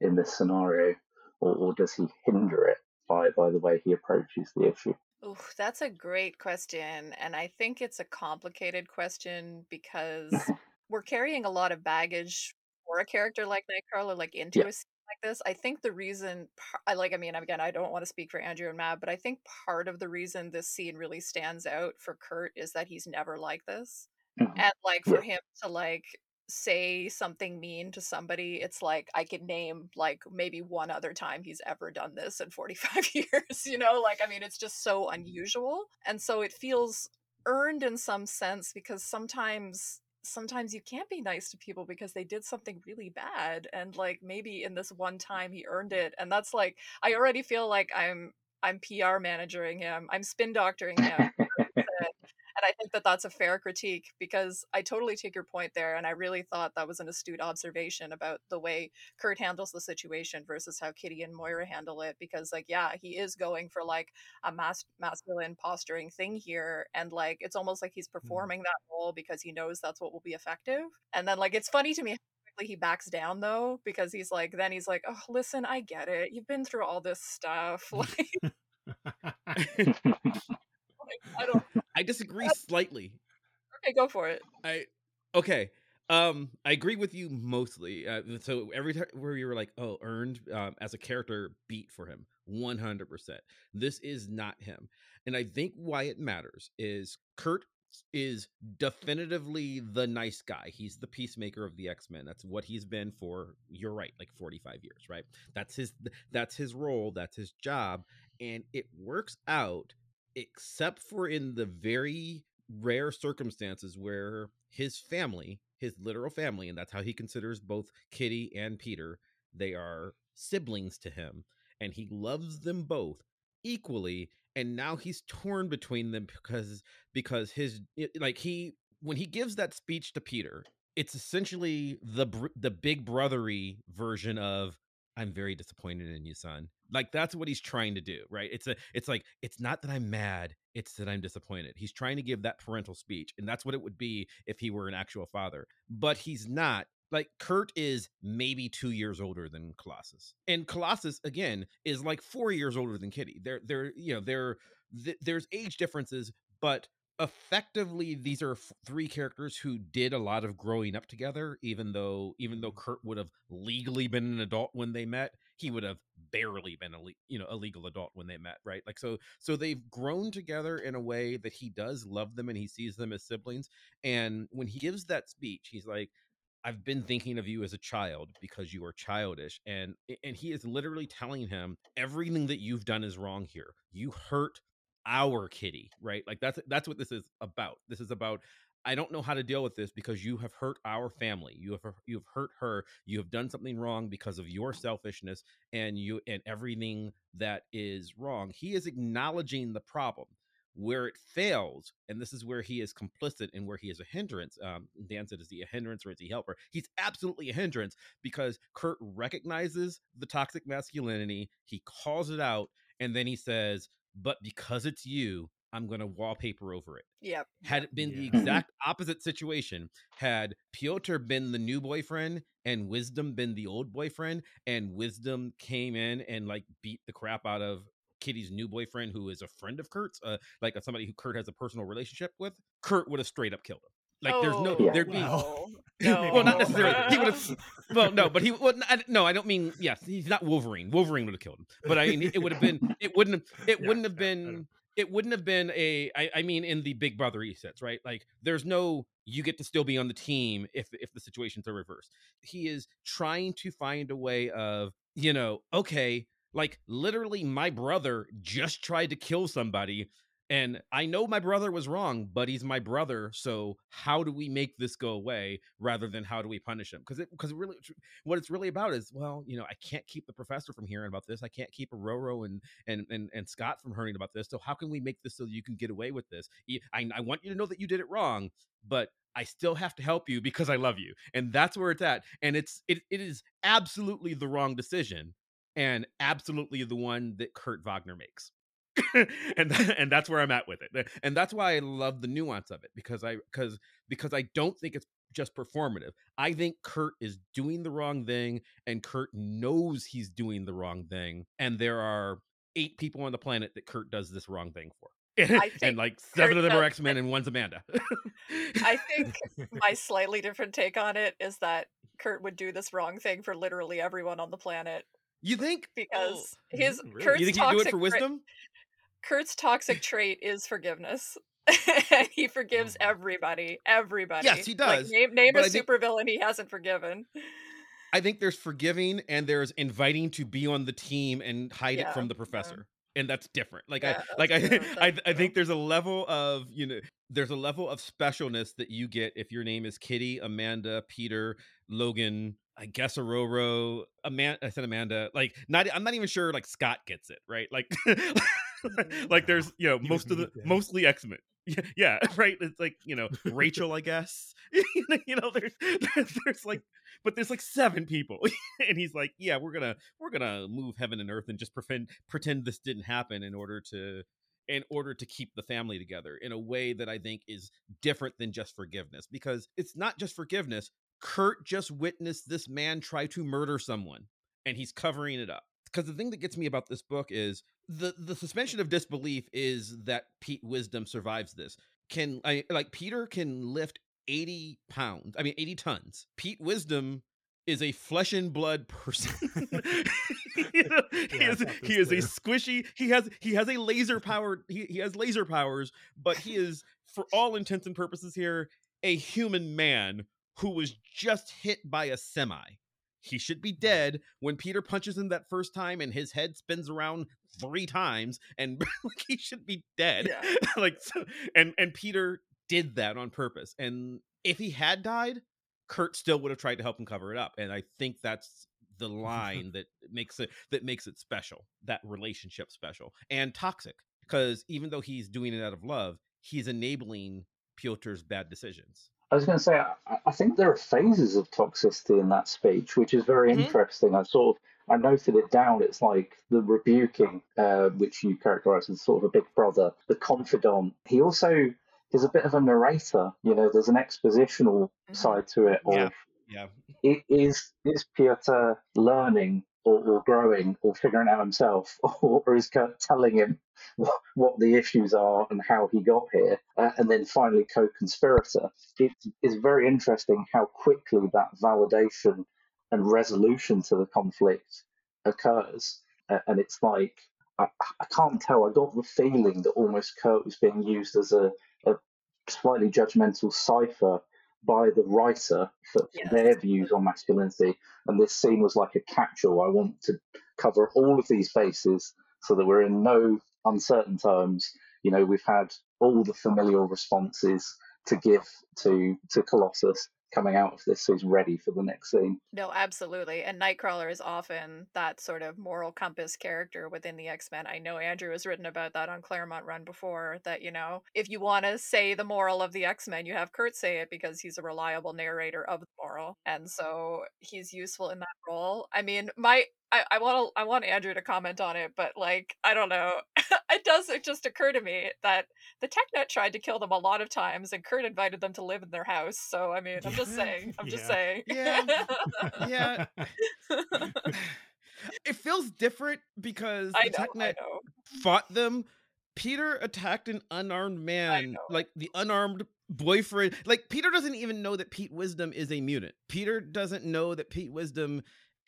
in this scenario, or, or does he hinder it by, by the way he approaches the issue? Ooh, that's a great question. And I think it's a complicated question because <laughs> we're carrying a lot of baggage for a character like Nightcrawler, like into Yeah. a like this. I think the reason, I like, I mean, again, I don't want to speak for Andrew and Matt, but I think part of the reason this scene really stands out for Kurt is that he's never like this. Mhm. And like for Yeah. him to like say something mean to somebody, it's like I could name like maybe one other time he's ever done this in 45 <laughs> years, you know? Like, I mean, it's just so unusual. And so it feels earned in some sense because sometimes sometimes you can't be nice to people because they did something really bad and like maybe in this one time he earned it and that's like i already feel like i'm i'm pr managering him i'm spin doctoring him and I think that that's a fair critique because I totally take your point there. And I really thought that was an astute observation about the way Kurt handles the situation versus how Kitty and Moira handle it. Because, like, yeah, he is going for like a mas- masculine posturing thing here. And, like, it's almost like he's mm-hmm. performing that role because he knows that's what will be effective. And then, like, it's funny to me he backs down though because he's like then he's like oh listen i get it you've been through all this stuff <laughs> like, <laughs> <laughs> i don't <laughs> I disagree slightly. okay go for it I okay. Um, I agree with you mostly. Uh, so every time where you were like, "Oh, earned um, as a character beat for him, one hundred percent." This is not him, and I think why it matters is Kurt is definitively the nice guy. He's the peacemaker of the X Men. That's what he's been for. You're right, like forty five years, right? That's his. That's his role. That's his job, and it works out, except for in the very rare circumstances where his family, his literal family, and that's how he considers both Kitty and Peter, they are siblings to him, and he loves them both. equally and now he's torn between them because because his like he when he gives that speech to Peter it's essentially the the big brothery version of I'm very disappointed in you son. Like that's what he's trying to do right? It's a it's like it's not that I'm mad it's that I'm disappointed. He's trying to give that parental speech and that's what it would be if he were an actual father but he's not. Like Kurt is maybe two years older than Colossus, and Colossus again is like four years older than Kitty. They're they're you know they're th- there's age differences, but effectively these are f- three characters who did a lot of growing up together. Even though even though mm-hmm. Kurt would have legally been an adult when they met, he would have barely been a le- you know a legal adult when they met, right? Like so so they've grown together in a way that he does love them and he sees them as siblings. And when he gives that speech, he's like I've been thinking of you as a child because you are childish and and he is literally telling him everything that you've done is wrong here. You hurt our kitty, right? Like that's that's what this is about. This is about I don't know how to deal with this because you have hurt our family. You have you have hurt her. You have done something wrong because of your selfishness and you and everything that is wrong. He is acknowledging the problem where it fails, and this is where he is complicit and where he is a hindrance. Um, Dan said, "Is he a hindrance or is he helper?" He's absolutely a hindrance because Kurt recognizes the toxic masculinity, he calls it out, and then he says, "But because it's you, I'm going to wallpaper over it." Yep. Had it been the <laughs> exact opposite situation, had Piotr been the new boyfriend and Wisdom been the old boyfriend, and Wisdom came in and like beat the crap out of Kitty's new boyfriend, who is a friend of Kurt's, uh, like somebody who Kurt has a personal relationship with, Kurt would have straight up killed him. Like there's no, Oh, there'd be no. No. <laughs> well, not necessarily. He would have. Well, no, but he. <laughs> Well, I, no, I don't mean. Yes, he's not Wolverine. Wolverine would have killed him. But I mean, it would have been. It wouldn't have. It Yeah, wouldn't have yeah, been. It wouldn't have been a. I, I mean, in the Big Brother sets, right? Like, there's no. You get to still be on the team if if the situations are reversed. He is trying to find a way of, you know, okay, like literally, my brother just tried to kill somebody. And I know my brother was wrong, but he's my brother. So how do we make this go away rather than how do we punish him? Because it because really what it's really about is well, you know, I can't keep the professor from hearing about this. I can't keep Ororo and and and, and Scott from hearing about this. So how can we make this so you can get away with this? I, I want you to know that you did it wrong, but I still have to help you because I love you. And that's where it's at. And it's it it is absolutely the wrong decision and absolutely the one that Kurt Wagner makes. <laughs> and and that's where I'm at with it. Eh, and that's why I love the nuance of it because I because because I don't think it's just performative. I think Kurt is doing the wrong thing and Kurt knows he's doing the wrong thing and there are eight people on the planet that Kurt does this wrong thing for. <laughs> and like seven Kurt of them are does X-Men and one's Amanda. I think <laughs> my slightly different take on it is that Kurt would do this wrong thing for literally everyone on the planet you think because Oh, his really? Kurt's you think he'd do it for wisdom? Kurt's toxic <laughs> trait is forgiveness. <laughs> he oh forgives everybody, everybody. Yes, he Like, does, name name but a think- supervillain he hasn't forgiven. I think there's forgiving and there's inviting to be on the team and hide Yeah, it from the yeah. professor. And that's different. Like Yeah, I like I true, <laughs> I, I think there's a level of, you know, there's a level of specialness that you get if your name is Kitty, Amanda, Peter, Logan, I guess Ororo, Amanda I said Amanda. Like not I'm not even sure like Scott gets it, right? Like Mm-hmm. <laughs> like there's, you know, He most of the yeah. mostly X-Men. <laughs> Yeah, yeah, <laughs> right. It's like, you know, Rachel, I guess. you know, there's there's like but there's like seven people and he's like yeah we're gonna we're gonna move heaven and earth and just pretend pretend this didn't happen in order to in order to keep the family together in a way that i think is different than just forgiveness because it's not just forgiveness kurt just witnessed this man try to murder someone and he's covering it up because the thing that gets me about this book is the the suspension of disbelief is that pete wisdom survives this can I like Peter can lift 80 pounds. I mean 80 tons. Pete Wisdom is a flesh and blood person. <laughs> You know, he is he is a squishy. He has he has a laser powered he, he has laser powers, but he is for all intents and purposes here a human man who was just hit by a semi. He should be dead when Peter punches him that first time and his head spins around three times and <laughs> like he should be dead. Yeah. <laughs> like so, and and Peter did that on purpose. And if he had died, Kurt still would have tried to help him cover it up. And I think that's the <laughs> line that makes it that makes it special, that relationship special and toxic. Because even though he's doing it out of love, he's enabling Piotr's bad decisions. I was going to say, I, I think there are phases of toxicity in that speech, which is very Mhm. interesting. I sort of I noted it down. It's like the rebuking, uh, which you characterize as sort of a big brother, the confidant. He also is a bit of a narrator. You know, there's an expositional Mhm. side to it. Of Yeah. Yeah. i- is is Piotr learning or, or growing or figuring out himself, <laughs> or is Kurt telling him what, what the issues are and how he got here, uh, and then finally co-conspirator? It is very interesting how quickly that validation and resolution to the conflict occurs, uh, and it's like I, I can't tell. I got the feeling that almost Kurt was being used as a, a slightly judgmental cipher by the writer for, for Yes. their views on masculinity. And this scene was like a catch-all. I want to cover all of these bases so that we're in no uncertain terms. You know, we've had all the familial responses to give to to Colossus coming out of this, he's ready for the next scene. No, absolutely. And Nightcrawler is often that sort of moral compass character within the X Men. I know Andrew has written about that on Claremont Run before. That, you know, if you want to say the moral of the X Men, you have Kurt say it because he's a reliable narrator of the moral. And so he's useful in that role. I mean, my. I, I want to I want Andrew to comment on it, but like I don't know, <laughs> it does it just occur to me that the TechNet tried to kill them a lot of times, and Kurt invited them to live in their house. So I mean, I'm just saying, I'm just saying, Yeah. Yeah. <laughs> it feels different because I the know, I TechNet fought them. Peter attacked an unarmed man, like the unarmed boyfriend. Like Peter doesn't even know that Pete Wisdom is a mutant. Peter doesn't know that Pete Wisdom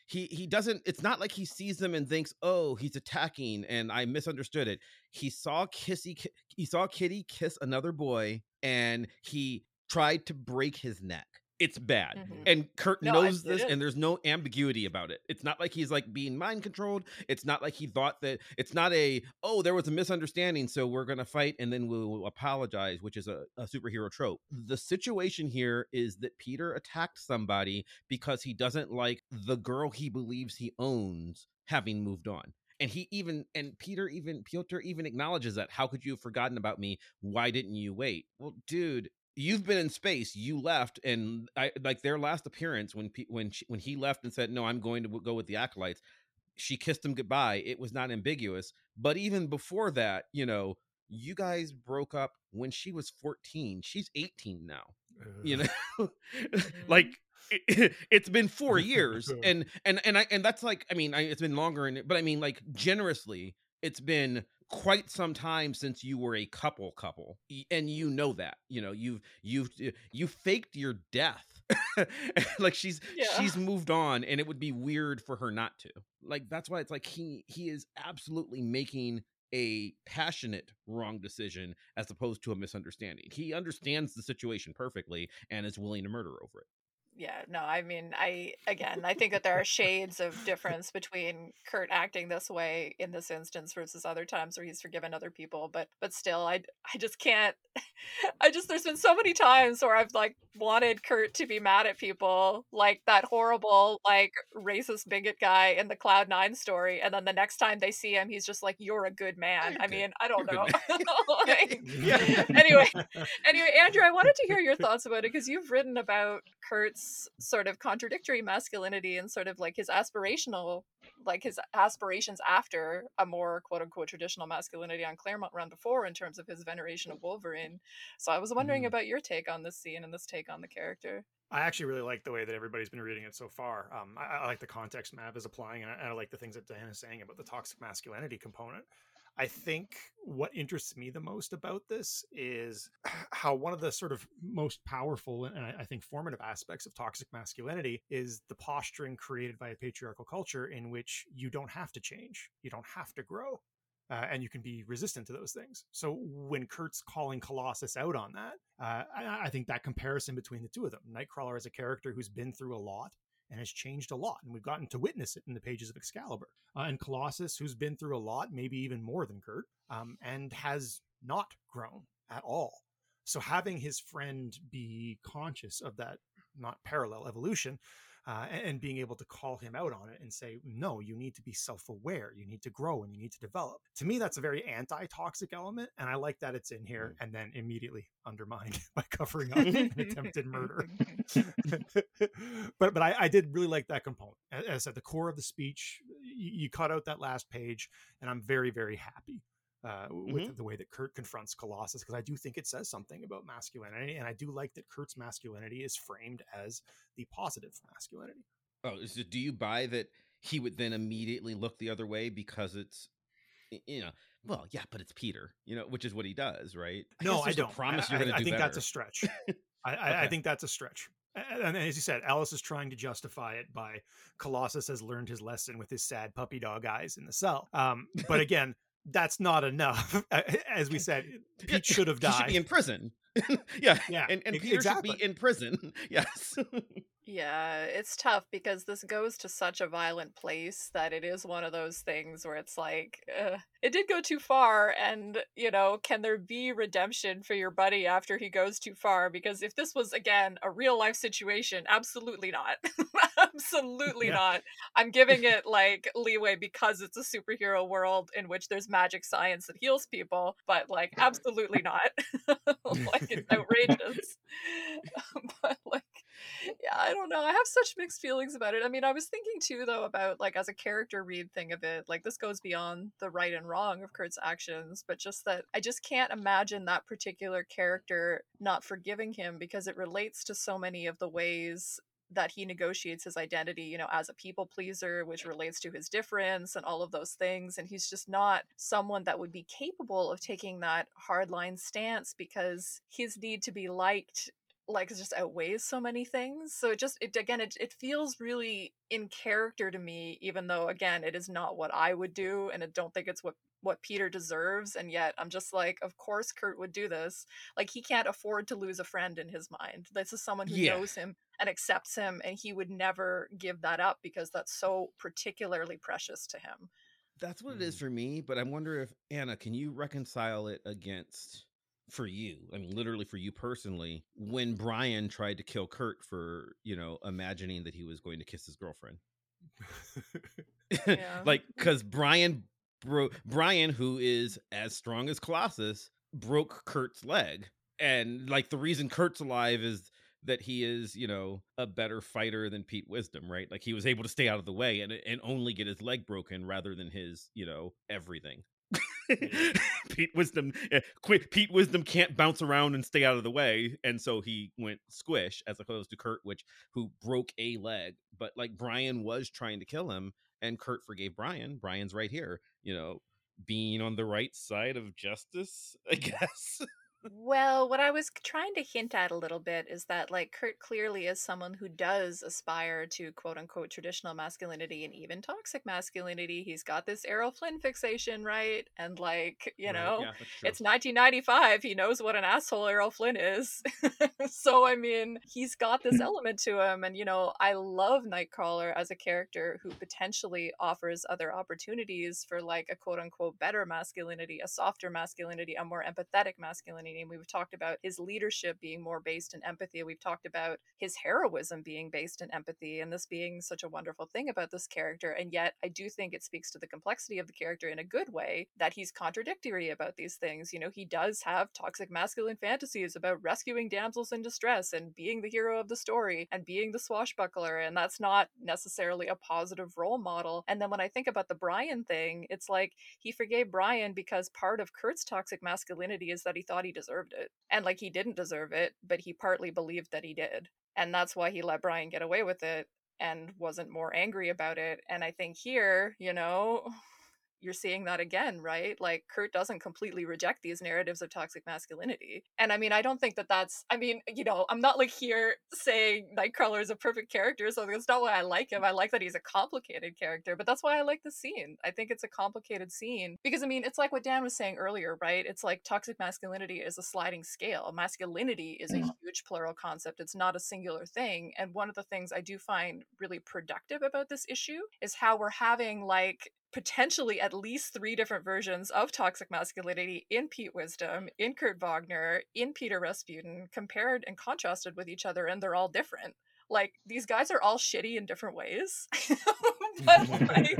he he doesn't it's not like he sees them and thinks, "Oh, he's attacking and I misunderstood it." He saw Kissy he saw Kitty kiss another boy and he tried to break his neck. It's bad. Mhm. And Kurt No, knows it this and there's no ambiguity about it. It's not like he's like being mind controlled. It's not like he thought that it's not a oh there was a misunderstanding so we're going to fight and then we'll apologize, which is a, a superhero trope. The situation here is that Peter attacked somebody because he doesn't like the girl he believes he owns having moved on. And he even and Peter even Piotr even acknowledges that. How could you have forgotten about me? Why didn't you wait? Well, dude, you've been in space. You left, and I like their last appearance when Pe- when she, when he left and said, "No, I'm going to w- go with the acolytes." She kissed him goodbye. It was not ambiguous. But even before that, you know, you guys broke up when she was 14. She's 18 now you know <laughs> mm-hmm. like it, it's been four <laughs> years and and and i and that's like i mean I, it's been longer and but i mean like generously it's been quite some time since you were a couple couple and you know that you know you've you've you faked your death <laughs> like she's Yeah. she's moved on and it would be weird for her not to like that's why it's like he he is absolutely making a passionate wrong decision as opposed to a misunderstanding. He understands the situation perfectly and is willing to murder over it. Yeah, no, I mean, I again, I think that there are shades of difference between Kurt acting this way in this instance versus other times where he's forgiven other people, but but still I I just can't <laughs> I just there's been so many times where I've like wanted Kurt to be mad at people, like that horrible like racist bigot guy in the Cloud 9 story and then the next time they see him he's just like you're a good man. you're I good. mean, I don't You're know. <laughs> <laughs> Like, Yeah. Anyway, anyway, Andrew, I wanted to hear your thoughts about it because you've written about Kurt's sort of contradictory masculinity and sort of like his aspirational, like his aspirations after a more quote unquote traditional masculinity on Claremont Run before in terms of his veneration of Wolverine. So I was wondering Mhm. about your take on this scene and this take on the character. I actually really like the way that everybody's been reading it so far. Um, I, I like the context Mav is applying, and I, I like the things that Diana is saying about the toxic masculinity component. I think what interests me the most about this is <sighs> how one of the sort of most powerful and I think formative aspects of toxic masculinity is the posturing created by a patriarchal culture in which you don't have to change, you don't have to grow, uh, and you can be resistant to those things. So when Kurt's calling Colossus out on that, uh, I, I think that comparison between the two of them, Nightcrawler is a character who's been through a lot and has changed a lot, and we've gotten to witness it in the pages of Excalibur. Uh, and Colossus, who's been through a lot, maybe even more than Kurt, um, and has not grown at all. So having his friend be conscious of that not parallel evolution uh, and, being able to call him out on it and say, no, you need to be self aware, you need to grow, and you need to develop. To me, that's a very anti toxic element. And I like that it's in here and then immediately undermined <laughs> by covering up <laughs> an attempted murder. <laughs> but but I, I did really like that component. As at the core of the speech, you, you cut out that last page, and I'm very, very happy uh, with the way that Kurt confronts Colossus because I do think it says something about masculinity, and I do like that Kurt's masculinity is framed as the positive masculinity. Oh, so do you buy that he would then immediately look the other way because it's you know well yeah but it's Peter you know which is what he does right No, I don't. promise I, you're I- going to I think better. that's a stretch. <laughs> I, I, I think that's a stretch. And as you said, Ellis is trying to justify it by Colossus has learned his lesson with his sad puppy dog eyes in the cell. Um, but again, that's not enough. <laughs> As we said, Pete <laughs> should have died. He should be in prison. <laughs> yeah, Yeah, and, and Peter exactly. should be in prison. <laughs> Yes. <laughs> Yeah, it's tough because this goes to such a violent place that it is one of those things where it's like, uh, it did go too far, and, you know, can there be redemption for your buddy after he goes too far? Because if this was, again, a real life situation, absolutely not. absolutely Yeah. not. I'm giving it, like, leeway because it's a superhero world in which there's magic science that heals people, but, like, absolutely not. like, <laughs> it's outrageous. <laughs> but, like, yeah, I don't know. I have such mixed feelings about it. I mean, I was thinking too, though, about like as a character read thing of it. Like this goes beyond the right and wrong of Kurt's actions, but just that I just can't imagine that particular character not forgiving him because it relates to so many of the ways that he negotiates his identity, you know, as a people pleaser, which relates to his difference and all of those things. And he's just not someone that would be capable of taking that hardline stance because his need to be liked like just outweighs so many things so it just it again it, it feels really in character to me even though again it is not what i would do and i don't think it's what what peter deserves and yet i'm just like of course kurt would do this like he can't afford to lose a friend in his mind this is someone who Yeah. knows him and accepts him and he would never give that up because that's so particularly precious to him That's what it is Mm. for me, but I wonder if Anna, can you reconcile it against for you? I mean, literally for you personally, when Brian tried to kill Kurt for, you know, imagining that he was going to kiss his girlfriend. <laughs> Yeah. like cuz Brian bro Brian who is as strong as Colossus broke Kurt's leg. And like the reason Kurt's alive is that he is, you know, a better fighter than Pete Wisdom, right? Like he was able to stay out of the way and and only get his leg broken rather than his, you know, everything. <laughs> Pete Wisdom, eh, Qui- Pete Wisdom can't bounce around and stay out of the way, and so he went squish as opposed to Kurt, which who broke a leg. But like Brian was trying to kill him, and Kurt forgave Brian. Brian's right here, you know, being on the right side of justice, I <laughs> guess. Well, what I was trying to hint at a little bit is that, like, Kurt clearly is someone who does aspire to quote unquote traditional masculinity and even toxic masculinity. He's got this Errol Flynn fixation, right? And, like, you Right, know, yeah, it's 1995. He knows what an asshole Errol Flynn is. <laughs> so, I mean, he's got this <laughs> element to him. And, you know, I love Nightcrawler as a character who potentially offers other opportunities for, like, a quote unquote better masculinity, a softer masculinity, a more empathetic masculinity. And we've talked about his leadership being more based in empathy. We've talked about his heroism being based in empathy and this being such a wonderful thing about this character. And yet, I do think it speaks to the complexity of the character in a good way that he's contradictory about these things. You know, he does have toxic masculine fantasies about rescuing damsels in distress and being the hero of the story and being the swashbuckler. And that's not necessarily a positive role model. And then when I think about the Brian thing, it's like he forgave Brian because part of Kurt's toxic masculinity is that he thought he deserved it. And like he didn't deserve it, but he partly believed that he did. And that's why he let Brian get away with it and wasn't more angry about it. And I think here, you know, you're seeing that again, right? Like Kurt doesn't completely reject these narratives of toxic masculinity. And I mean, I don't think that that's, I mean, you know, I'm not like here saying Nightcrawler is a perfect character. So that's not why I like him. I like that he's a complicated character, but that's why I like the scene. I think it's a complicated scene because I mean, it's like what Dan was saying earlier, right? It's like toxic masculinity is a sliding scale. Masculinity is a Mm. huge plural concept. It's not a singular thing. And one of the things I do find really productive about this issue is how we're having like potentially at least three different versions of toxic masculinity in Pete Wisdom, in Kurt Wagner, in Peter Rasputin, compared and contrasted with each other, and they're all different. like these guys are all shitty in different ways. <laughs> <laughs> but like,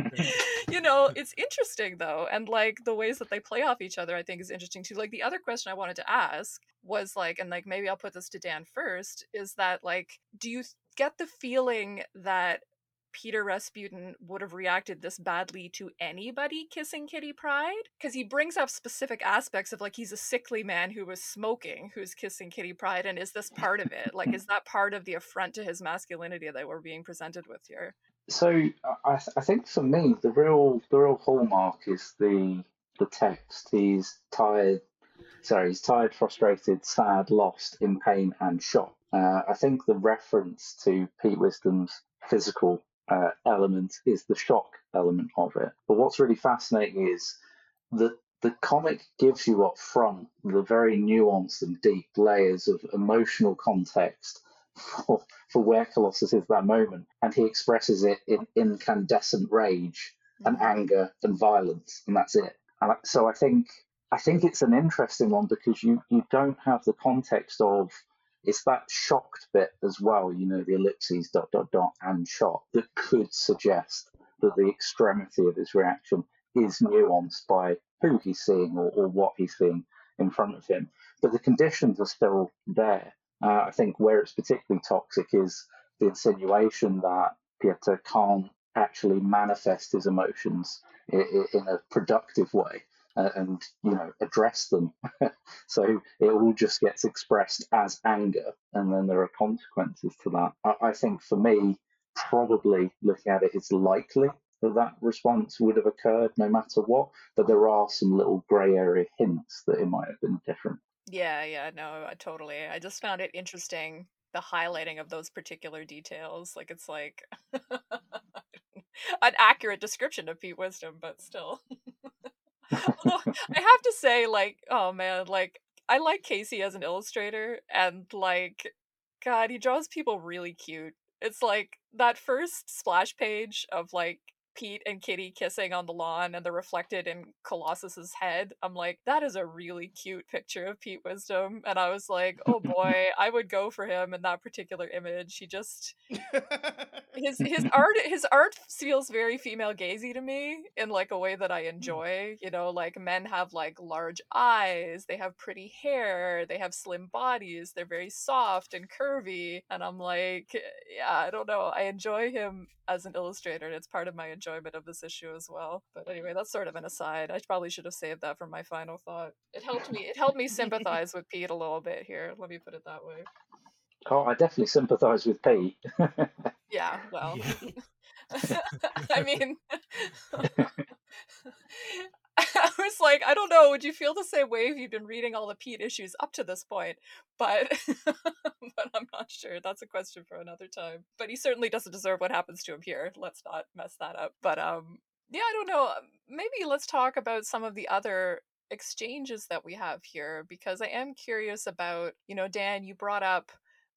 you know, it's interesting though, and like the ways that they play off each other, I think is interesting too. Like the other question I wanted to ask was like, and like maybe I'll put this to Dan first, is that like, do you get the feeling that Peter Rasputin would have reacted this badly to anybody kissing Kitty Pryde because he brings up specific aspects of like he's a sickly man who was smoking who's kissing Kitty Pryde and is this part of it like is <laughs> that part of the affront to his masculinity that we're being presented with here So I, I think for me, the real the real hallmark is the the text. He's tired. Sorry, he's tired, frustrated, sad, lost, in pain, and shocked. Uh, I think the reference to Pete Wisdom's physical uh, element is the shock element of it. But what's really fascinating is that the comic gives you up front the very nuanced and deep layers of emotional context for, for where Colossus is that moment, and he expresses it in incandescent rage and anger and violence, and that's it. And so I think I think it's an interesting one because you you don't have the context of it's that shocked bit as well, you know, the ellipses dot dot dot and shock that could suggest that the extremity of his reaction is nuanced by who he's seeing or, or what he's seeing in front of him. But the conditions are still there. Uh, I think where it's particularly toxic is the insinuation that Piotr can't actually manifest his emotions in, in a productive way Uh, and you know address them. <laughs> so it all just gets expressed as anger, and then there are consequences to that. I, I think for me, probably looking at it, it's likely that that response would have occurred no matter what. But there are some little grey area hints that it might have been different. yeah yeah no I totally i just found it interesting the highlighting of those particular details like it's like <laughs> an accurate description of pete wisdom but still <laughs> Although I have to say, like, oh man, like I like Casey as an illustrator, and like, God, he draws people really cute. It's like that first splash page of like Pete and Kitty kissing on the lawn, and they're reflected in Colossus's head. I'm like, that is a really cute picture of Pete Wisdom, and I was like, oh <laughs> boy, I would go for him in that particular image. He just <laughs> his his art his art feels very female gazy to me in like a way that I hmm. enjoy. You know, like men have like large eyes, they have pretty hair, they have slim bodies, they're very soft and curvy, and I'm like, yeah, I don't know. I enjoy him as an illustrator, and it's part of my enjoyment of this issue as well. But anyway, that's sort of an aside. I probably should have saved that for my final thought. It helped me it helped me sympathize with Pete a little bit here. Let me put it that way. Oh, I definitely sympathise with Pete. <laughs> Yeah, well. Yeah. <laughs> I mean, <laughs> <laughs> I was like, I don't know. Would you feel the same way if you'd been reading all the Pete issues up to this point? But, <laughs> but I'm not sure. That's a question for another time. But he certainly doesn't deserve what happens to him here. Let's not mess that up. But um, yeah, I don't know. Maybe let's talk about some of the other exchanges that we have here because I am curious about. You know, Dan, you brought up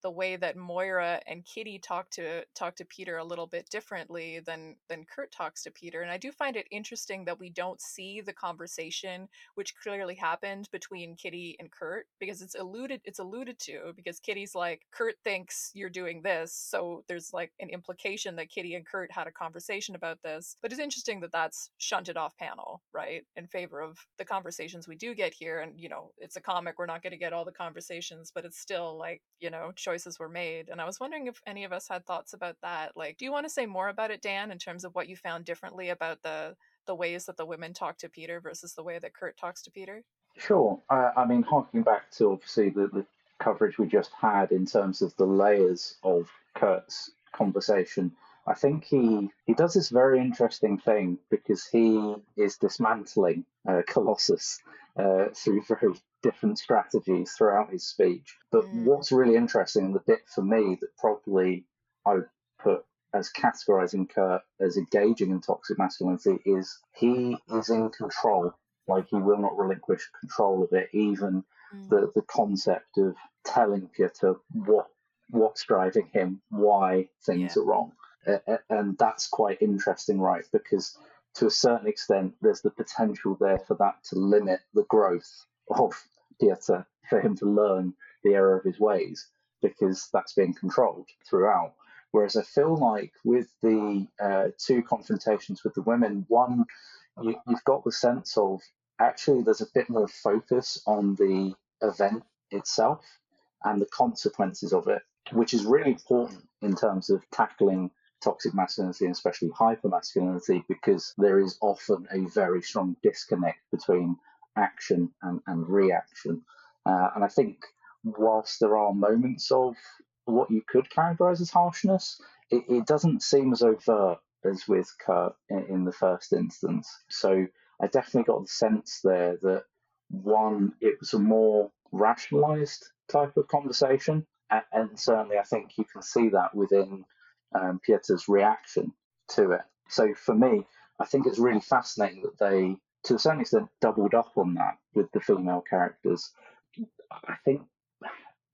the way that Moira and Kitty talk to talk to Peter a little bit differently than than Kurt talks to Peter and I do find it interesting that we don't see the conversation which clearly happened between Kitty and Kurt because it's alluded it's alluded to because Kitty's like Kurt thinks you're doing this so there's like an implication that Kitty and Kurt had a conversation about this but it's interesting that that's shunted off panel right in favor of the conversations we do get here and you know it's a comic we're not going to get all the conversations but it's still like you know choices were made and i was wondering if any of us had thoughts about that like do you want to say more about it dan in terms of what you found differently about the the ways that the women talk to peter versus the way that kurt talks to peter Sure. I mean, harking back to obviously the, the coverage we just had in terms of the layers of Kurt's conversation, I think he he does this very interesting thing because he is dismantling uh, Colossus uh, through very different strategies throughout his speech. But Mm. what's really interesting, and the bit for me that probably I would put as categorizing Kurt as engaging in toxic masculinity is he is in control. Like he will not relinquish control of it, even the, the concept of telling Peter what what's driving him, why things Yeah. are wrong, uh, and that's quite interesting, right? Because to a certain extent, there's the potential there for that to limit the growth of Peter, for him to learn the error of his ways. because that's being controlled throughout. Whereas I feel like with the uh, two confrontations with the women, one, you, you've got the sense of actually there's a bit more focus on the event itself and the consequences of it, which is really important in terms of tackling toxic masculinity and especially hypermasculinity because there is often a very strong disconnect between action and, and reaction. Uh, and I think whilst there are moments of what you could characterize as harshness, it, it doesn't seem as overt as with Kurt in, in the first instance. So I definitely got the sense there that one, it was a more rationalized type of conversation. And, certainly, I think you can see that within um, Piotr's reaction to it. So for me, I think it's really fascinating that they, to a certain extent, doubled up on that with the female characters. I think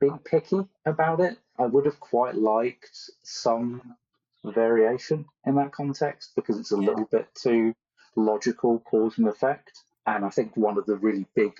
being picky about it, I would have quite liked some variation in that context because it's a Yeah. little bit too logical cause and effect. And I think one of the really big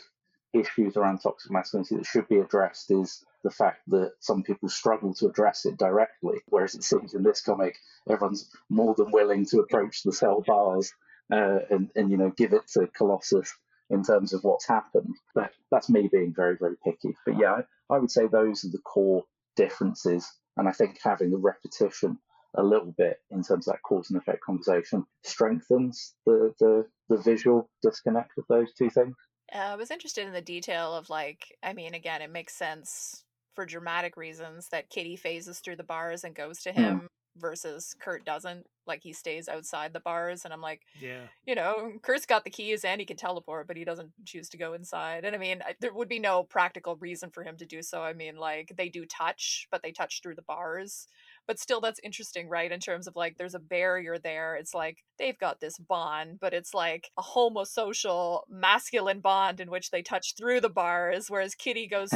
issues around toxic masculinity that should be addressed is the fact that some people struggle to address it directly, whereas it seems in this comic everyone's more than willing to approach the cell bars uh, and, and you know give it to Colossus in terms of what's happened. But that's me being very very picky. But yeah, I, I would say those are the core differences, and I think having the repetition a little bit in terms of that cause and effect conversation strengthens the the, the visual disconnect of those two things. Uh, I was interested in the detail of like, I mean, again, it makes sense for dramatic reasons that Kitty phases through the bars and goes to Mm. Versus Kurt doesn't. Like he stays outside the bars, and I'm like, Yeah. you know, Kurt's got the keys and he can teleport, but he doesn't choose to go inside. And I mean, I- there would be no practical reason for him to do so. I mean, like they do touch, but they touch through the bars. But still, that's interesting, right? In terms of like, there's a barrier there. It's like they've got this bond, but it's like a homosocial, masculine bond in which they touch through the bars, whereas Kitty goes.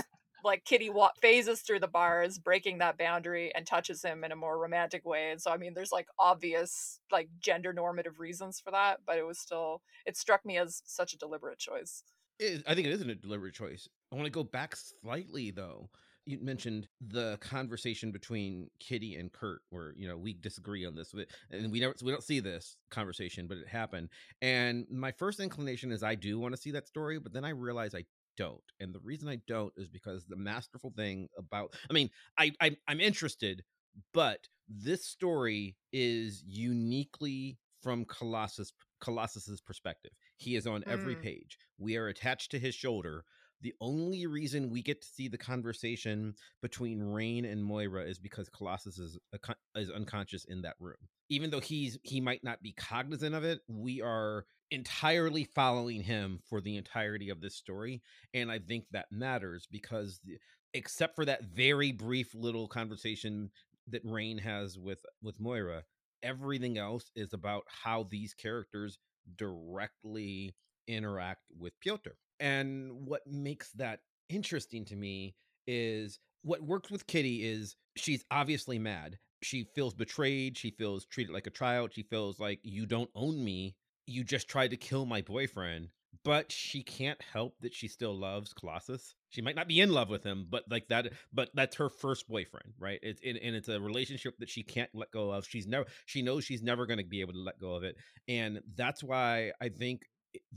Like Kitty wa- phases through the bars, breaking that boundary, and touches him in a more romantic way. And so, I mean, there's like obvious, like gender normative reasons for that, but it was still, it struck me as such a deliberate choice. It, I think it isn't a deliberate choice. I want to go back slightly though. You mentioned the conversation between Kitty and Kurt, where you know we disagree on this, and we never we don't see this conversation, but it happened. And my first inclination is I do want to see that story, but then I realize I don't. And the reason I don't is because the masterful thing about I mean, I, I I'm interested, but this story is uniquely from Colossus Colossus's perspective. He is on every Mm. page. We are attached to his shoulder. The only reason we get to see the conversation between Rahne and Moira is because Colossus is a is unconscious in that room. Even though he's he might not be cognizant of it, we are entirely following him for the entirety of this story, and I think that matters because the, except for that very brief little conversation that Rahne has with with Moira, everything else is about how these characters directly interact with Piotr. And what makes that interesting to me is what works with Kitty is she's obviously mad. She feels betrayed. She feels treated like a child. She feels like you don't own me. You just tried to kill my boyfriend. But she can't help that she still loves Colossus. She might not be in love with him, but like that, but that's her first boyfriend, right? It's and, and it's a relationship that she can't let go of. She's never, she knows she's never going to be able to let go of it, and that's why I think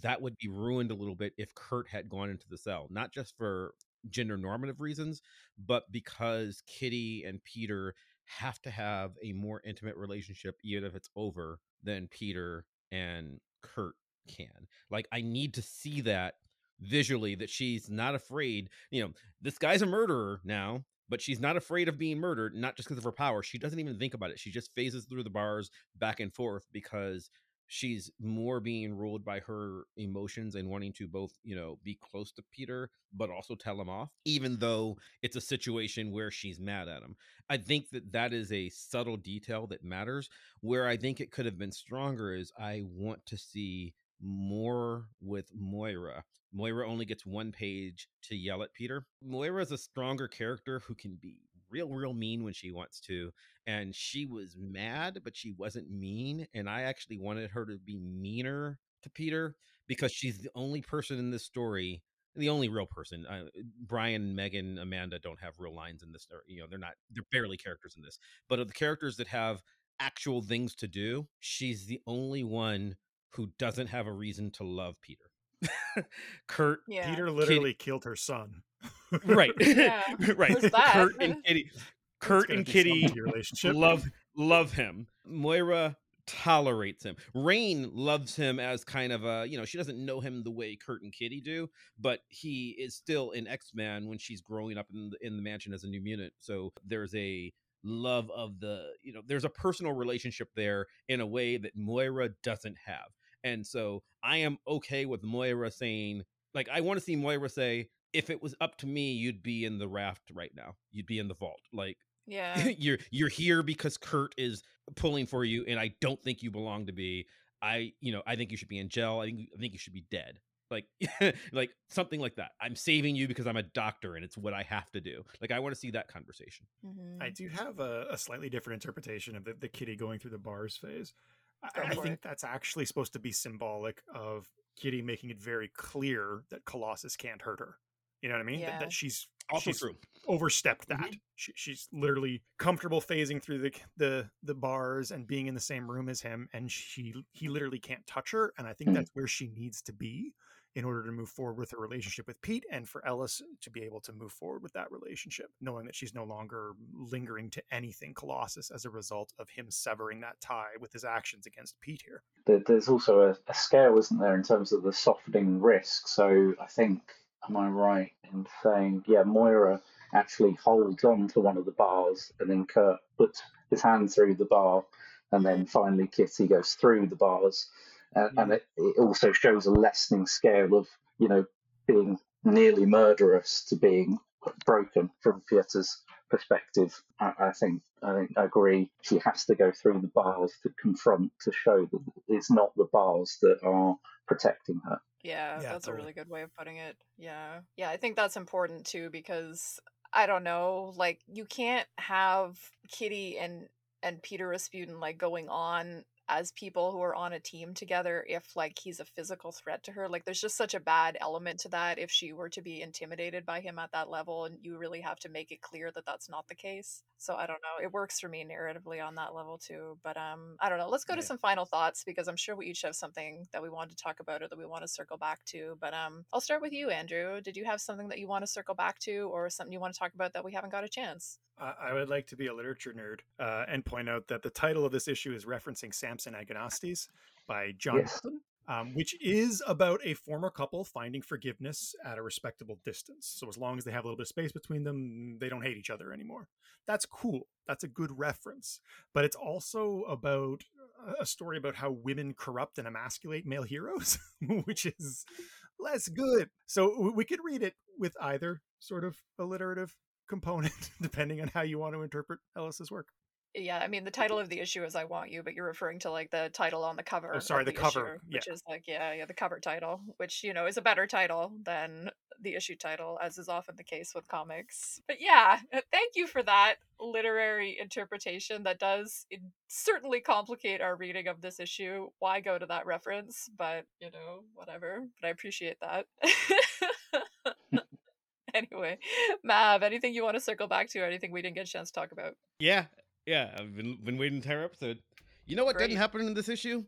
that would be ruined a little bit if Kurt had gone into the cell, not just for gender normative reasons, but because Kitty and Peter have to have a more intimate relationship, even if it's over, than Peter and Kurt can. Like, I need to see that visually that she's not afraid. You know, this guy's a murderer now, but she's not afraid of being murdered, not just because of her power. She doesn't even think about it. She just phases through the bars back and forth because she's more being ruled by her emotions and wanting to both, you know, be close to Peter, but also tell him off, even though it's a situation where she's mad at him. I think that that is a subtle detail that matters. Where I think it could have been stronger is I want to see more with Moira. Moira only gets one page to yell at Peter. Moira is a stronger character who can be real, real mean when she wants to. And she was mad, but she wasn't mean. And I actually wanted her to be meaner to Peter because she's the only person in this story the only real person. Uh, Brian, Megan, Amanda don't have real lines in this. Or, you know, they're not. They're barely characters in this. But of the characters that have actual things to do, she's the only one who doesn't have a reason to love Peter. <laughs> Kurt, Yeah. Peter literally killed her son. right, <laughs> Yeah, right. <laughs> Kurt and Kitty, Kurt and Kitty your relationship. love love him. Moira tolerates him. Rahne loves him as kind of a, you know, she doesn't know him the way Kurt and Kitty do, but he is still an X-Man when she's growing up in the, in the mansion as a new mutant. So there's a love of the, you know, there's a personal relationship there in a way that Moira doesn't have. And so I am okay with Moira saying, like, I want to see Moira say, if it was up to me, you'd be in the raft right now. You'd be in the vault. Like, <laughs> Yeah. you're you're here because Kurt is pulling for you, and I don't think you belong to be. I you know I think you should be in jail. I think I think you should be dead. Like <laughs> like something like that. I'm saving you because I'm a doctor and it's what I have to do. Like I want to see that conversation. Mhm. I do have a, a slightly different interpretation of the, the kitty going through the bars phase. I, I think that's actually supposed to be symbolic of Kitty making it very clear that Colossus can't hurt her. You know what I mean? That, Yeah. that she's Also she's true. overstepped that. Mhm. She, she's literally comfortable phasing through the the the bars and being in the same room as him, and she he literally can't touch her. And I think Mm. that's where she needs to be in order to move forward with her relationship with Pete, and for Ellis to be able to move forward with that relationship, knowing that she's no longer lingering to anything Colossus as a result of him severing that tie with his actions against Pete here. There's also a, a scale, isn't there, in terms of the softening risk? So I think, am I right in saying, yeah, Moira actually holds on to one of the bars, and then Kurt puts his hand through the bar, and then finally Kitty goes through the bars, and, and mm. it, it also shows a lessening scale of you know being nearly murderous to being broken from Piotr's perspective. I, I think I think I agree. She has to go through the bars to confront to show that it's not the bars that are protecting her. Yeah, Yeah, that's a really good way of putting it. Yeah. Yeah, I think that's important too because I don't know, like you can't have Kitty and and Peter Rasputin like going on as people who are on a team together if like he's a physical threat to her. Like there's just such a bad element to that if she were to be intimidated by him at that level and you really have to make it clear that that's not the case. So I don't know. It works for me narratively on that level too, but um I don't know. Let's go to some final thoughts because I'm sure we each have something that we want to talk about or that we want to circle back to. But um I'll start with you, Andrew. Did you have something that you want to circle back to or something you want to talk about that we haven't got a chance? I I would like to be a literature nerd uh, and point out that the title of this issue is referencing Samson Agonistes by John Yes. Milton, um, which is about a former couple finding forgiveness at a respectable distance. So as long as they have a little bit of space between them, they don't hate each other anymore. That's cool. That's a good reference. But it's also about a story about how women corrupt and emasculate male heroes, <laughs> which is less good. So we could read it with either sort of alliterative component, <laughs> depending on how you want to interpret Ellis's work. Yeah, I mean the title of the issue is "I Want You," but you're referring to like the title on the cover. Oh, sorry, of the cover, issue, which is like yeah, yeah, the cover title, which you know is a better title than the issue title, as is often the case with comics. But yeah, uh, thank you for that literary interpretation. That does certainly complicate our reading of this issue. Why go to that reference? But you know, whatever. But I appreciate that. <laughs> <laughs> anyway, Mav, anything you want to circle back to, or anything we didn't get a chance to talk about? Yeah, yeah. I've been been waiting the entire episode. You know what Great. didn't happen in this issue?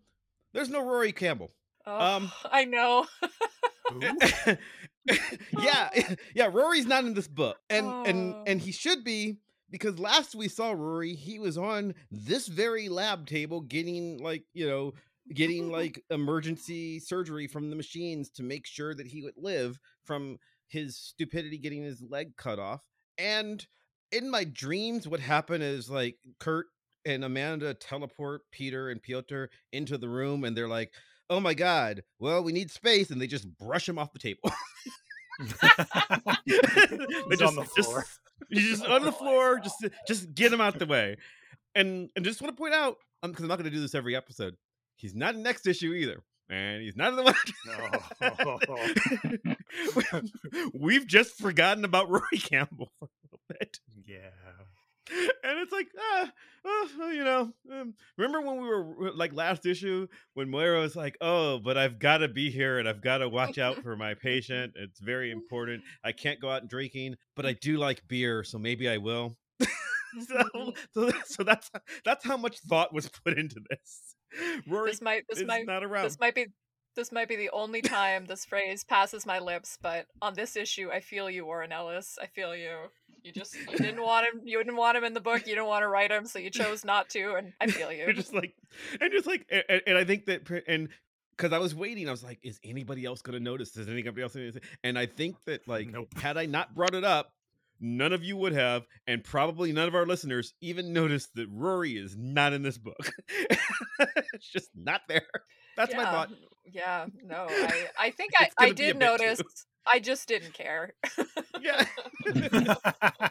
There's no Rory Campbell. Oh, Um, <laughs> I know. <laughs> yeah, <laughs> yeah. Rory's not in this book, and and Oh. and he should be because last we saw Rory, he was on this very lab table getting like you know getting like emergency surgery from the machines to make sure that he would live from his stupidity getting his leg cut off. And in my dreams, what happened is like Kurt and Amanda teleport Peter and Piotr into the room, and they're like, "Oh my god, well, we need space," and they just brush him off the table. They <laughs> He's on the floor. He's just on the floor. Just just get him out the way. And and just want to point out, um, because I'm not going to do this every episode. He's not in next issue either, and he's not in the one. <laughs> We've just forgotten about Rory Campbell for a little bit, yeah. and it's like, ah, well, you know, um, remember when we were like last issue when Moira was like, "Oh, but I've got to be here and I've got to watch out for my patient. It's very important. I can't go out and drinking, but I do like beer, so maybe I will." <laughs> so, <laughs> so, so that's that's how much thought was put into this. <laughs> Rory this might this is might not around. this might be this might be the only time this phrase passes my lips, but on this issue, I feel you, Warren Ellis. I feel you. You just you didn't <laughs> want him. You didn't want him in the book. You didn't want to write him, so you chose not to. And I feel you. You're just like, and just like, and, and I think that, and because I was waiting, I was like, is anybody else going to notice? Is anybody else? Gonna and I think that, like, Nope. had I not brought it up, none of you would have, and probably none of our listeners even noticed that Rory is not in this book. <laughs> it's just not there. That's my thought. Yeah, no, I I think <laughs> I I gonna be a did bit too. notice. I just didn't care. Yeah. <laughs>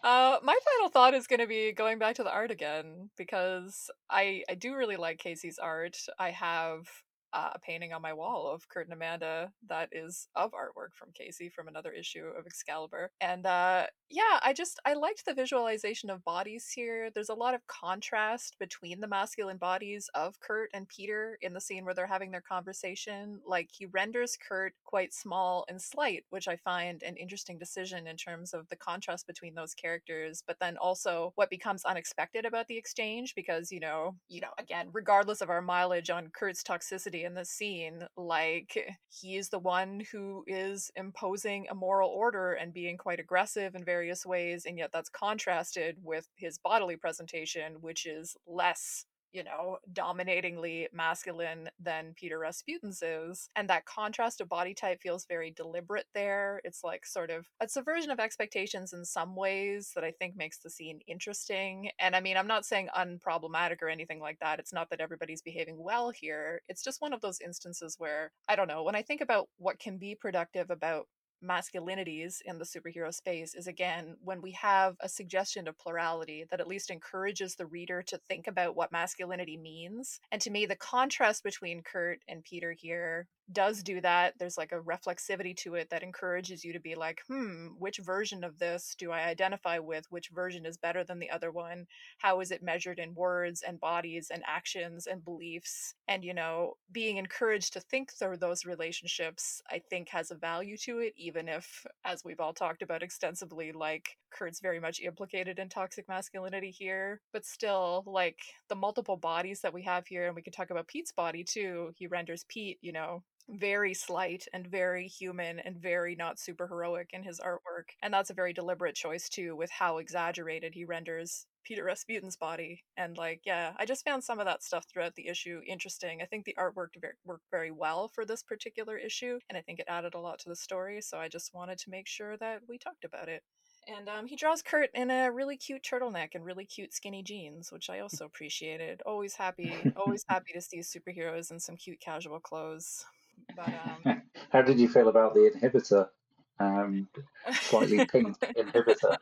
Uh, my final thought is going to be going back to the art again because I I do really like Casey's art. I have uh, a painting on my wall of Kurt and Amanda that is of artwork from Casey from another issue of Excalibur, and uh, yeah, I just I liked the visualization of bodies here. There's a lot of contrast between the masculine bodies of Kurt and Peter in the scene where they're having their conversation. Like he renders Kurt quite small and slight, which I find an interesting decision in terms of the contrast between those characters, but then also what becomes unexpected about the exchange because, you know, you know, again, regardless of our mileage on Kurt's toxicity in this scene, like he is the one who is imposing a moral order and being quite aggressive in various ways, and yet that's contrasted with his bodily presentation, which is less you know, dominatingly masculine than Peter Rasputin's is. And that contrast of body type feels very deliberate there. It's like sort of a subversion of expectations in some ways that I think makes the scene interesting. And I mean, I'm not saying unproblematic or anything like that. It's not that everybody's behaving well here. It's just one of those instances where, I don't know, when I think about what can be productive about masculinities in the superhero space is again when we have a suggestion of plurality that at least encourages the reader to think about what masculinity means. And to me, the contrast between Kurt and Peter here does do that. There's like a reflexivity to it that encourages you to be like, hmm, which version of this do I identify with? Which version is better than the other one? How is it measured in words and bodies and actions and beliefs? And, you know, being encouraged to think through those relationships, I think has a value to it, even if, as we've all talked about extensively, like Kurt's very much implicated in toxic masculinity here. But still, like the multiple bodies that we have here, and we can talk about Pete's body too. He renders Pete, you know, very slight and very human and very not super heroic in his artwork. And that's a very deliberate choice too, with how exaggerated he renders Peter Rasputin's body. And like, yeah, I just found some of that stuff throughout the issue interesting. I think the artwork worked very, worked very well for this particular issue, and I think it added a lot to the story. So I just wanted to make sure that we talked about it. And um, he draws Kurt in a really cute turtleneck and really cute skinny jeans, which I <laughs> also appreciated. Always happy, always happy to see superheroes in some cute casual clothes. But um, <laughs> How did you feel about the inhibitor? Um, slightly <laughs> pink inhibitor.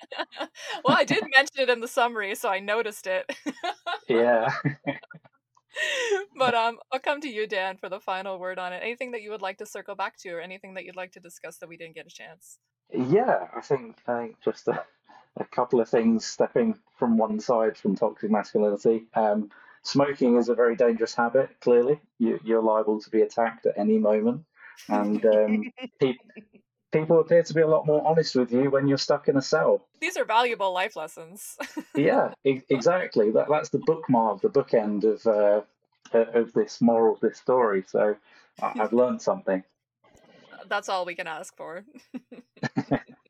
well, I did mention it in the summary, so I noticed it. Yeah. <laughs> but um, I'll come to you, Dan, for the final word on it. Anything that you would like to circle back to, or anything that you'd like to discuss that we didn't get a chance? Yeah, I think I think just a, a couple of things stepping from one side from toxic masculinity. Um, smoking is a very dangerous habit. Clearly, you, you're liable to be attacked at any moment, and um, <laughs> pe- people appear to be a lot more honest with you when you're stuck in a cell. These are valuable life lessons. <laughs> Yeah, e- exactly. That that's the bookmark, the bookend of uh, of this moral, of this story. So I- I've learned something. That's all we can ask for. <laughs>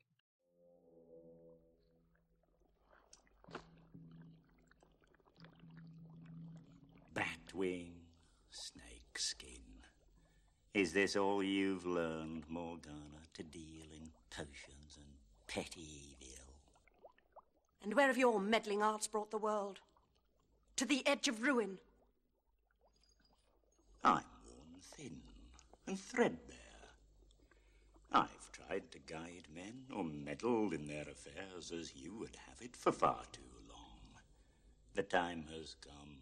Batwing, snake skin. Is this all you've learned, Morgana, to deal in potions and petty evil? And where have your meddling arts brought the world? To the edge of ruin. I'm worn thin and threadbare. I've tried to guide men or meddle in their affairs as you would have it for far too long. The time has come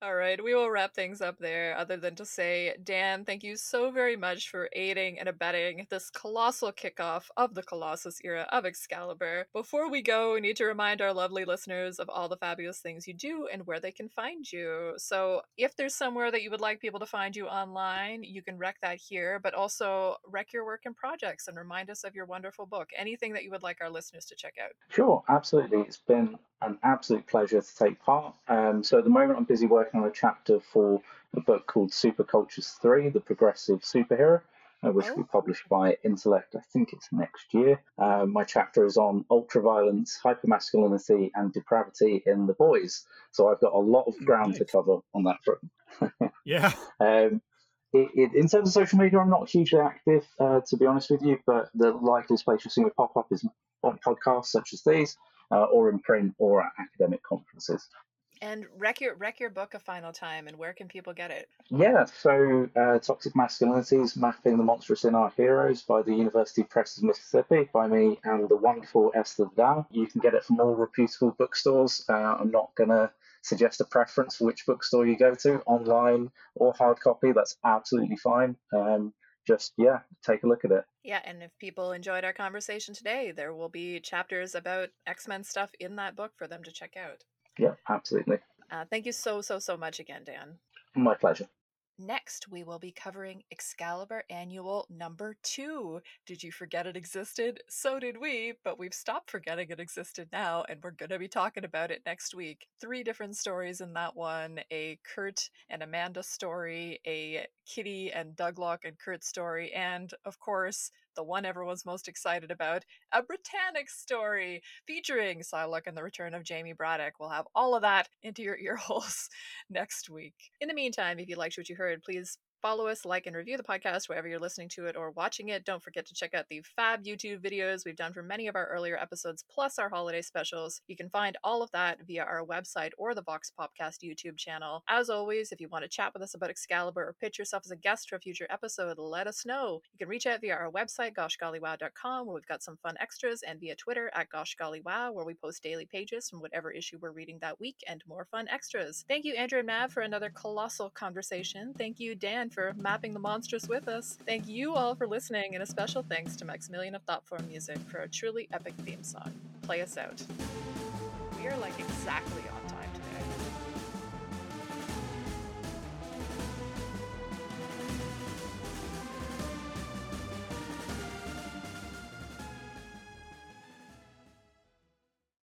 All right, we will wrap things up there, other than to say, Dan, thank you so very much for aiding and abetting this colossal kickoff of the Colossus era of Excalibur. Before we go, we need to remind our lovely listeners of all the fabulous things you do and where they can find you. So, if there's somewhere that you would like people to find you online, you can wreck that here, but also wreck your work and projects and remind us of your wonderful book. Anything that you would like our listeners to check out. Sure, absolutely. It's been an absolute pleasure to take part. Um, so at the moment, I'm busy working on a chapter for a book called Supercultures 3, The Progressive Superhero, uh, which will be published by Intellect, I think it's next year. Uh, my chapter is on ultraviolence, hypermasculinity, and depravity in the boys. So I've got a lot of ground to cover on that front. <laughs> Yeah. Um, it, it, in terms of social media, I'm not hugely active, uh, to be honest with you, but the likeliest place you'll see me pop up is on podcasts such as these, uh, or in print, or at academic conferences. And wreck your rec your book a final time, and where can people get it? Yeah, so uh, Toxic Masculinities Mapping the Monstrous in Our Heroes by the University Press of Mississippi by me and the wonderful Esther Dow. You can get it from all reputable bookstores. Uh, I'm not going to suggest a preference for which bookstore you go to, online or hard copy. That's absolutely fine. Um, just, yeah, take a look at it. Yeah, and if people enjoyed our conversation today, there will be chapters about X Men stuff in that book for them to check out. Yeah, absolutely. Uh, thank you so, so, so much again, Dan. My pleasure. Next, we will be covering Excalibur Annual number two. Did you forget it existed? So did we, but we've stopped forgetting it existed now, and we're going to be talking about it next week. Three different stories in that one a Kurt and Amanda story, a Kitty and Douglock and Kurt story, and, of course, the one everyone's most excited about, a Britanic story featuring Psylocke and the return of Jamie Braddock. We'll have all of that into your ear <laughs> holes next week. In the meantime, if you liked what you heard, please follow us, like, and review the podcast wherever you're listening to it or watching it. Don't forget to check out the fab YouTube videos we've done for many of our earlier episodes, plus our holiday specials. You can find all of that via our website or the Vox Popcast YouTube channel. As always, if you want to chat with us about Excalibur or pitch yourself as a guest for a future episode, let us know. You can reach out via our website, goshgollywow.com, where we've got some fun extras, and via Twitter at goshgollywow, where we post daily pages from whatever issue we're reading that week and more fun extras. Thank you, Andrew and Mav, for another colossal conversation. Thank you, Dan, for mapping the monstrous with us. Thank you all for listening, and a special thanks to Maximilian of Thoughtform Music for a truly epic theme song. Play us out. We are like exactly on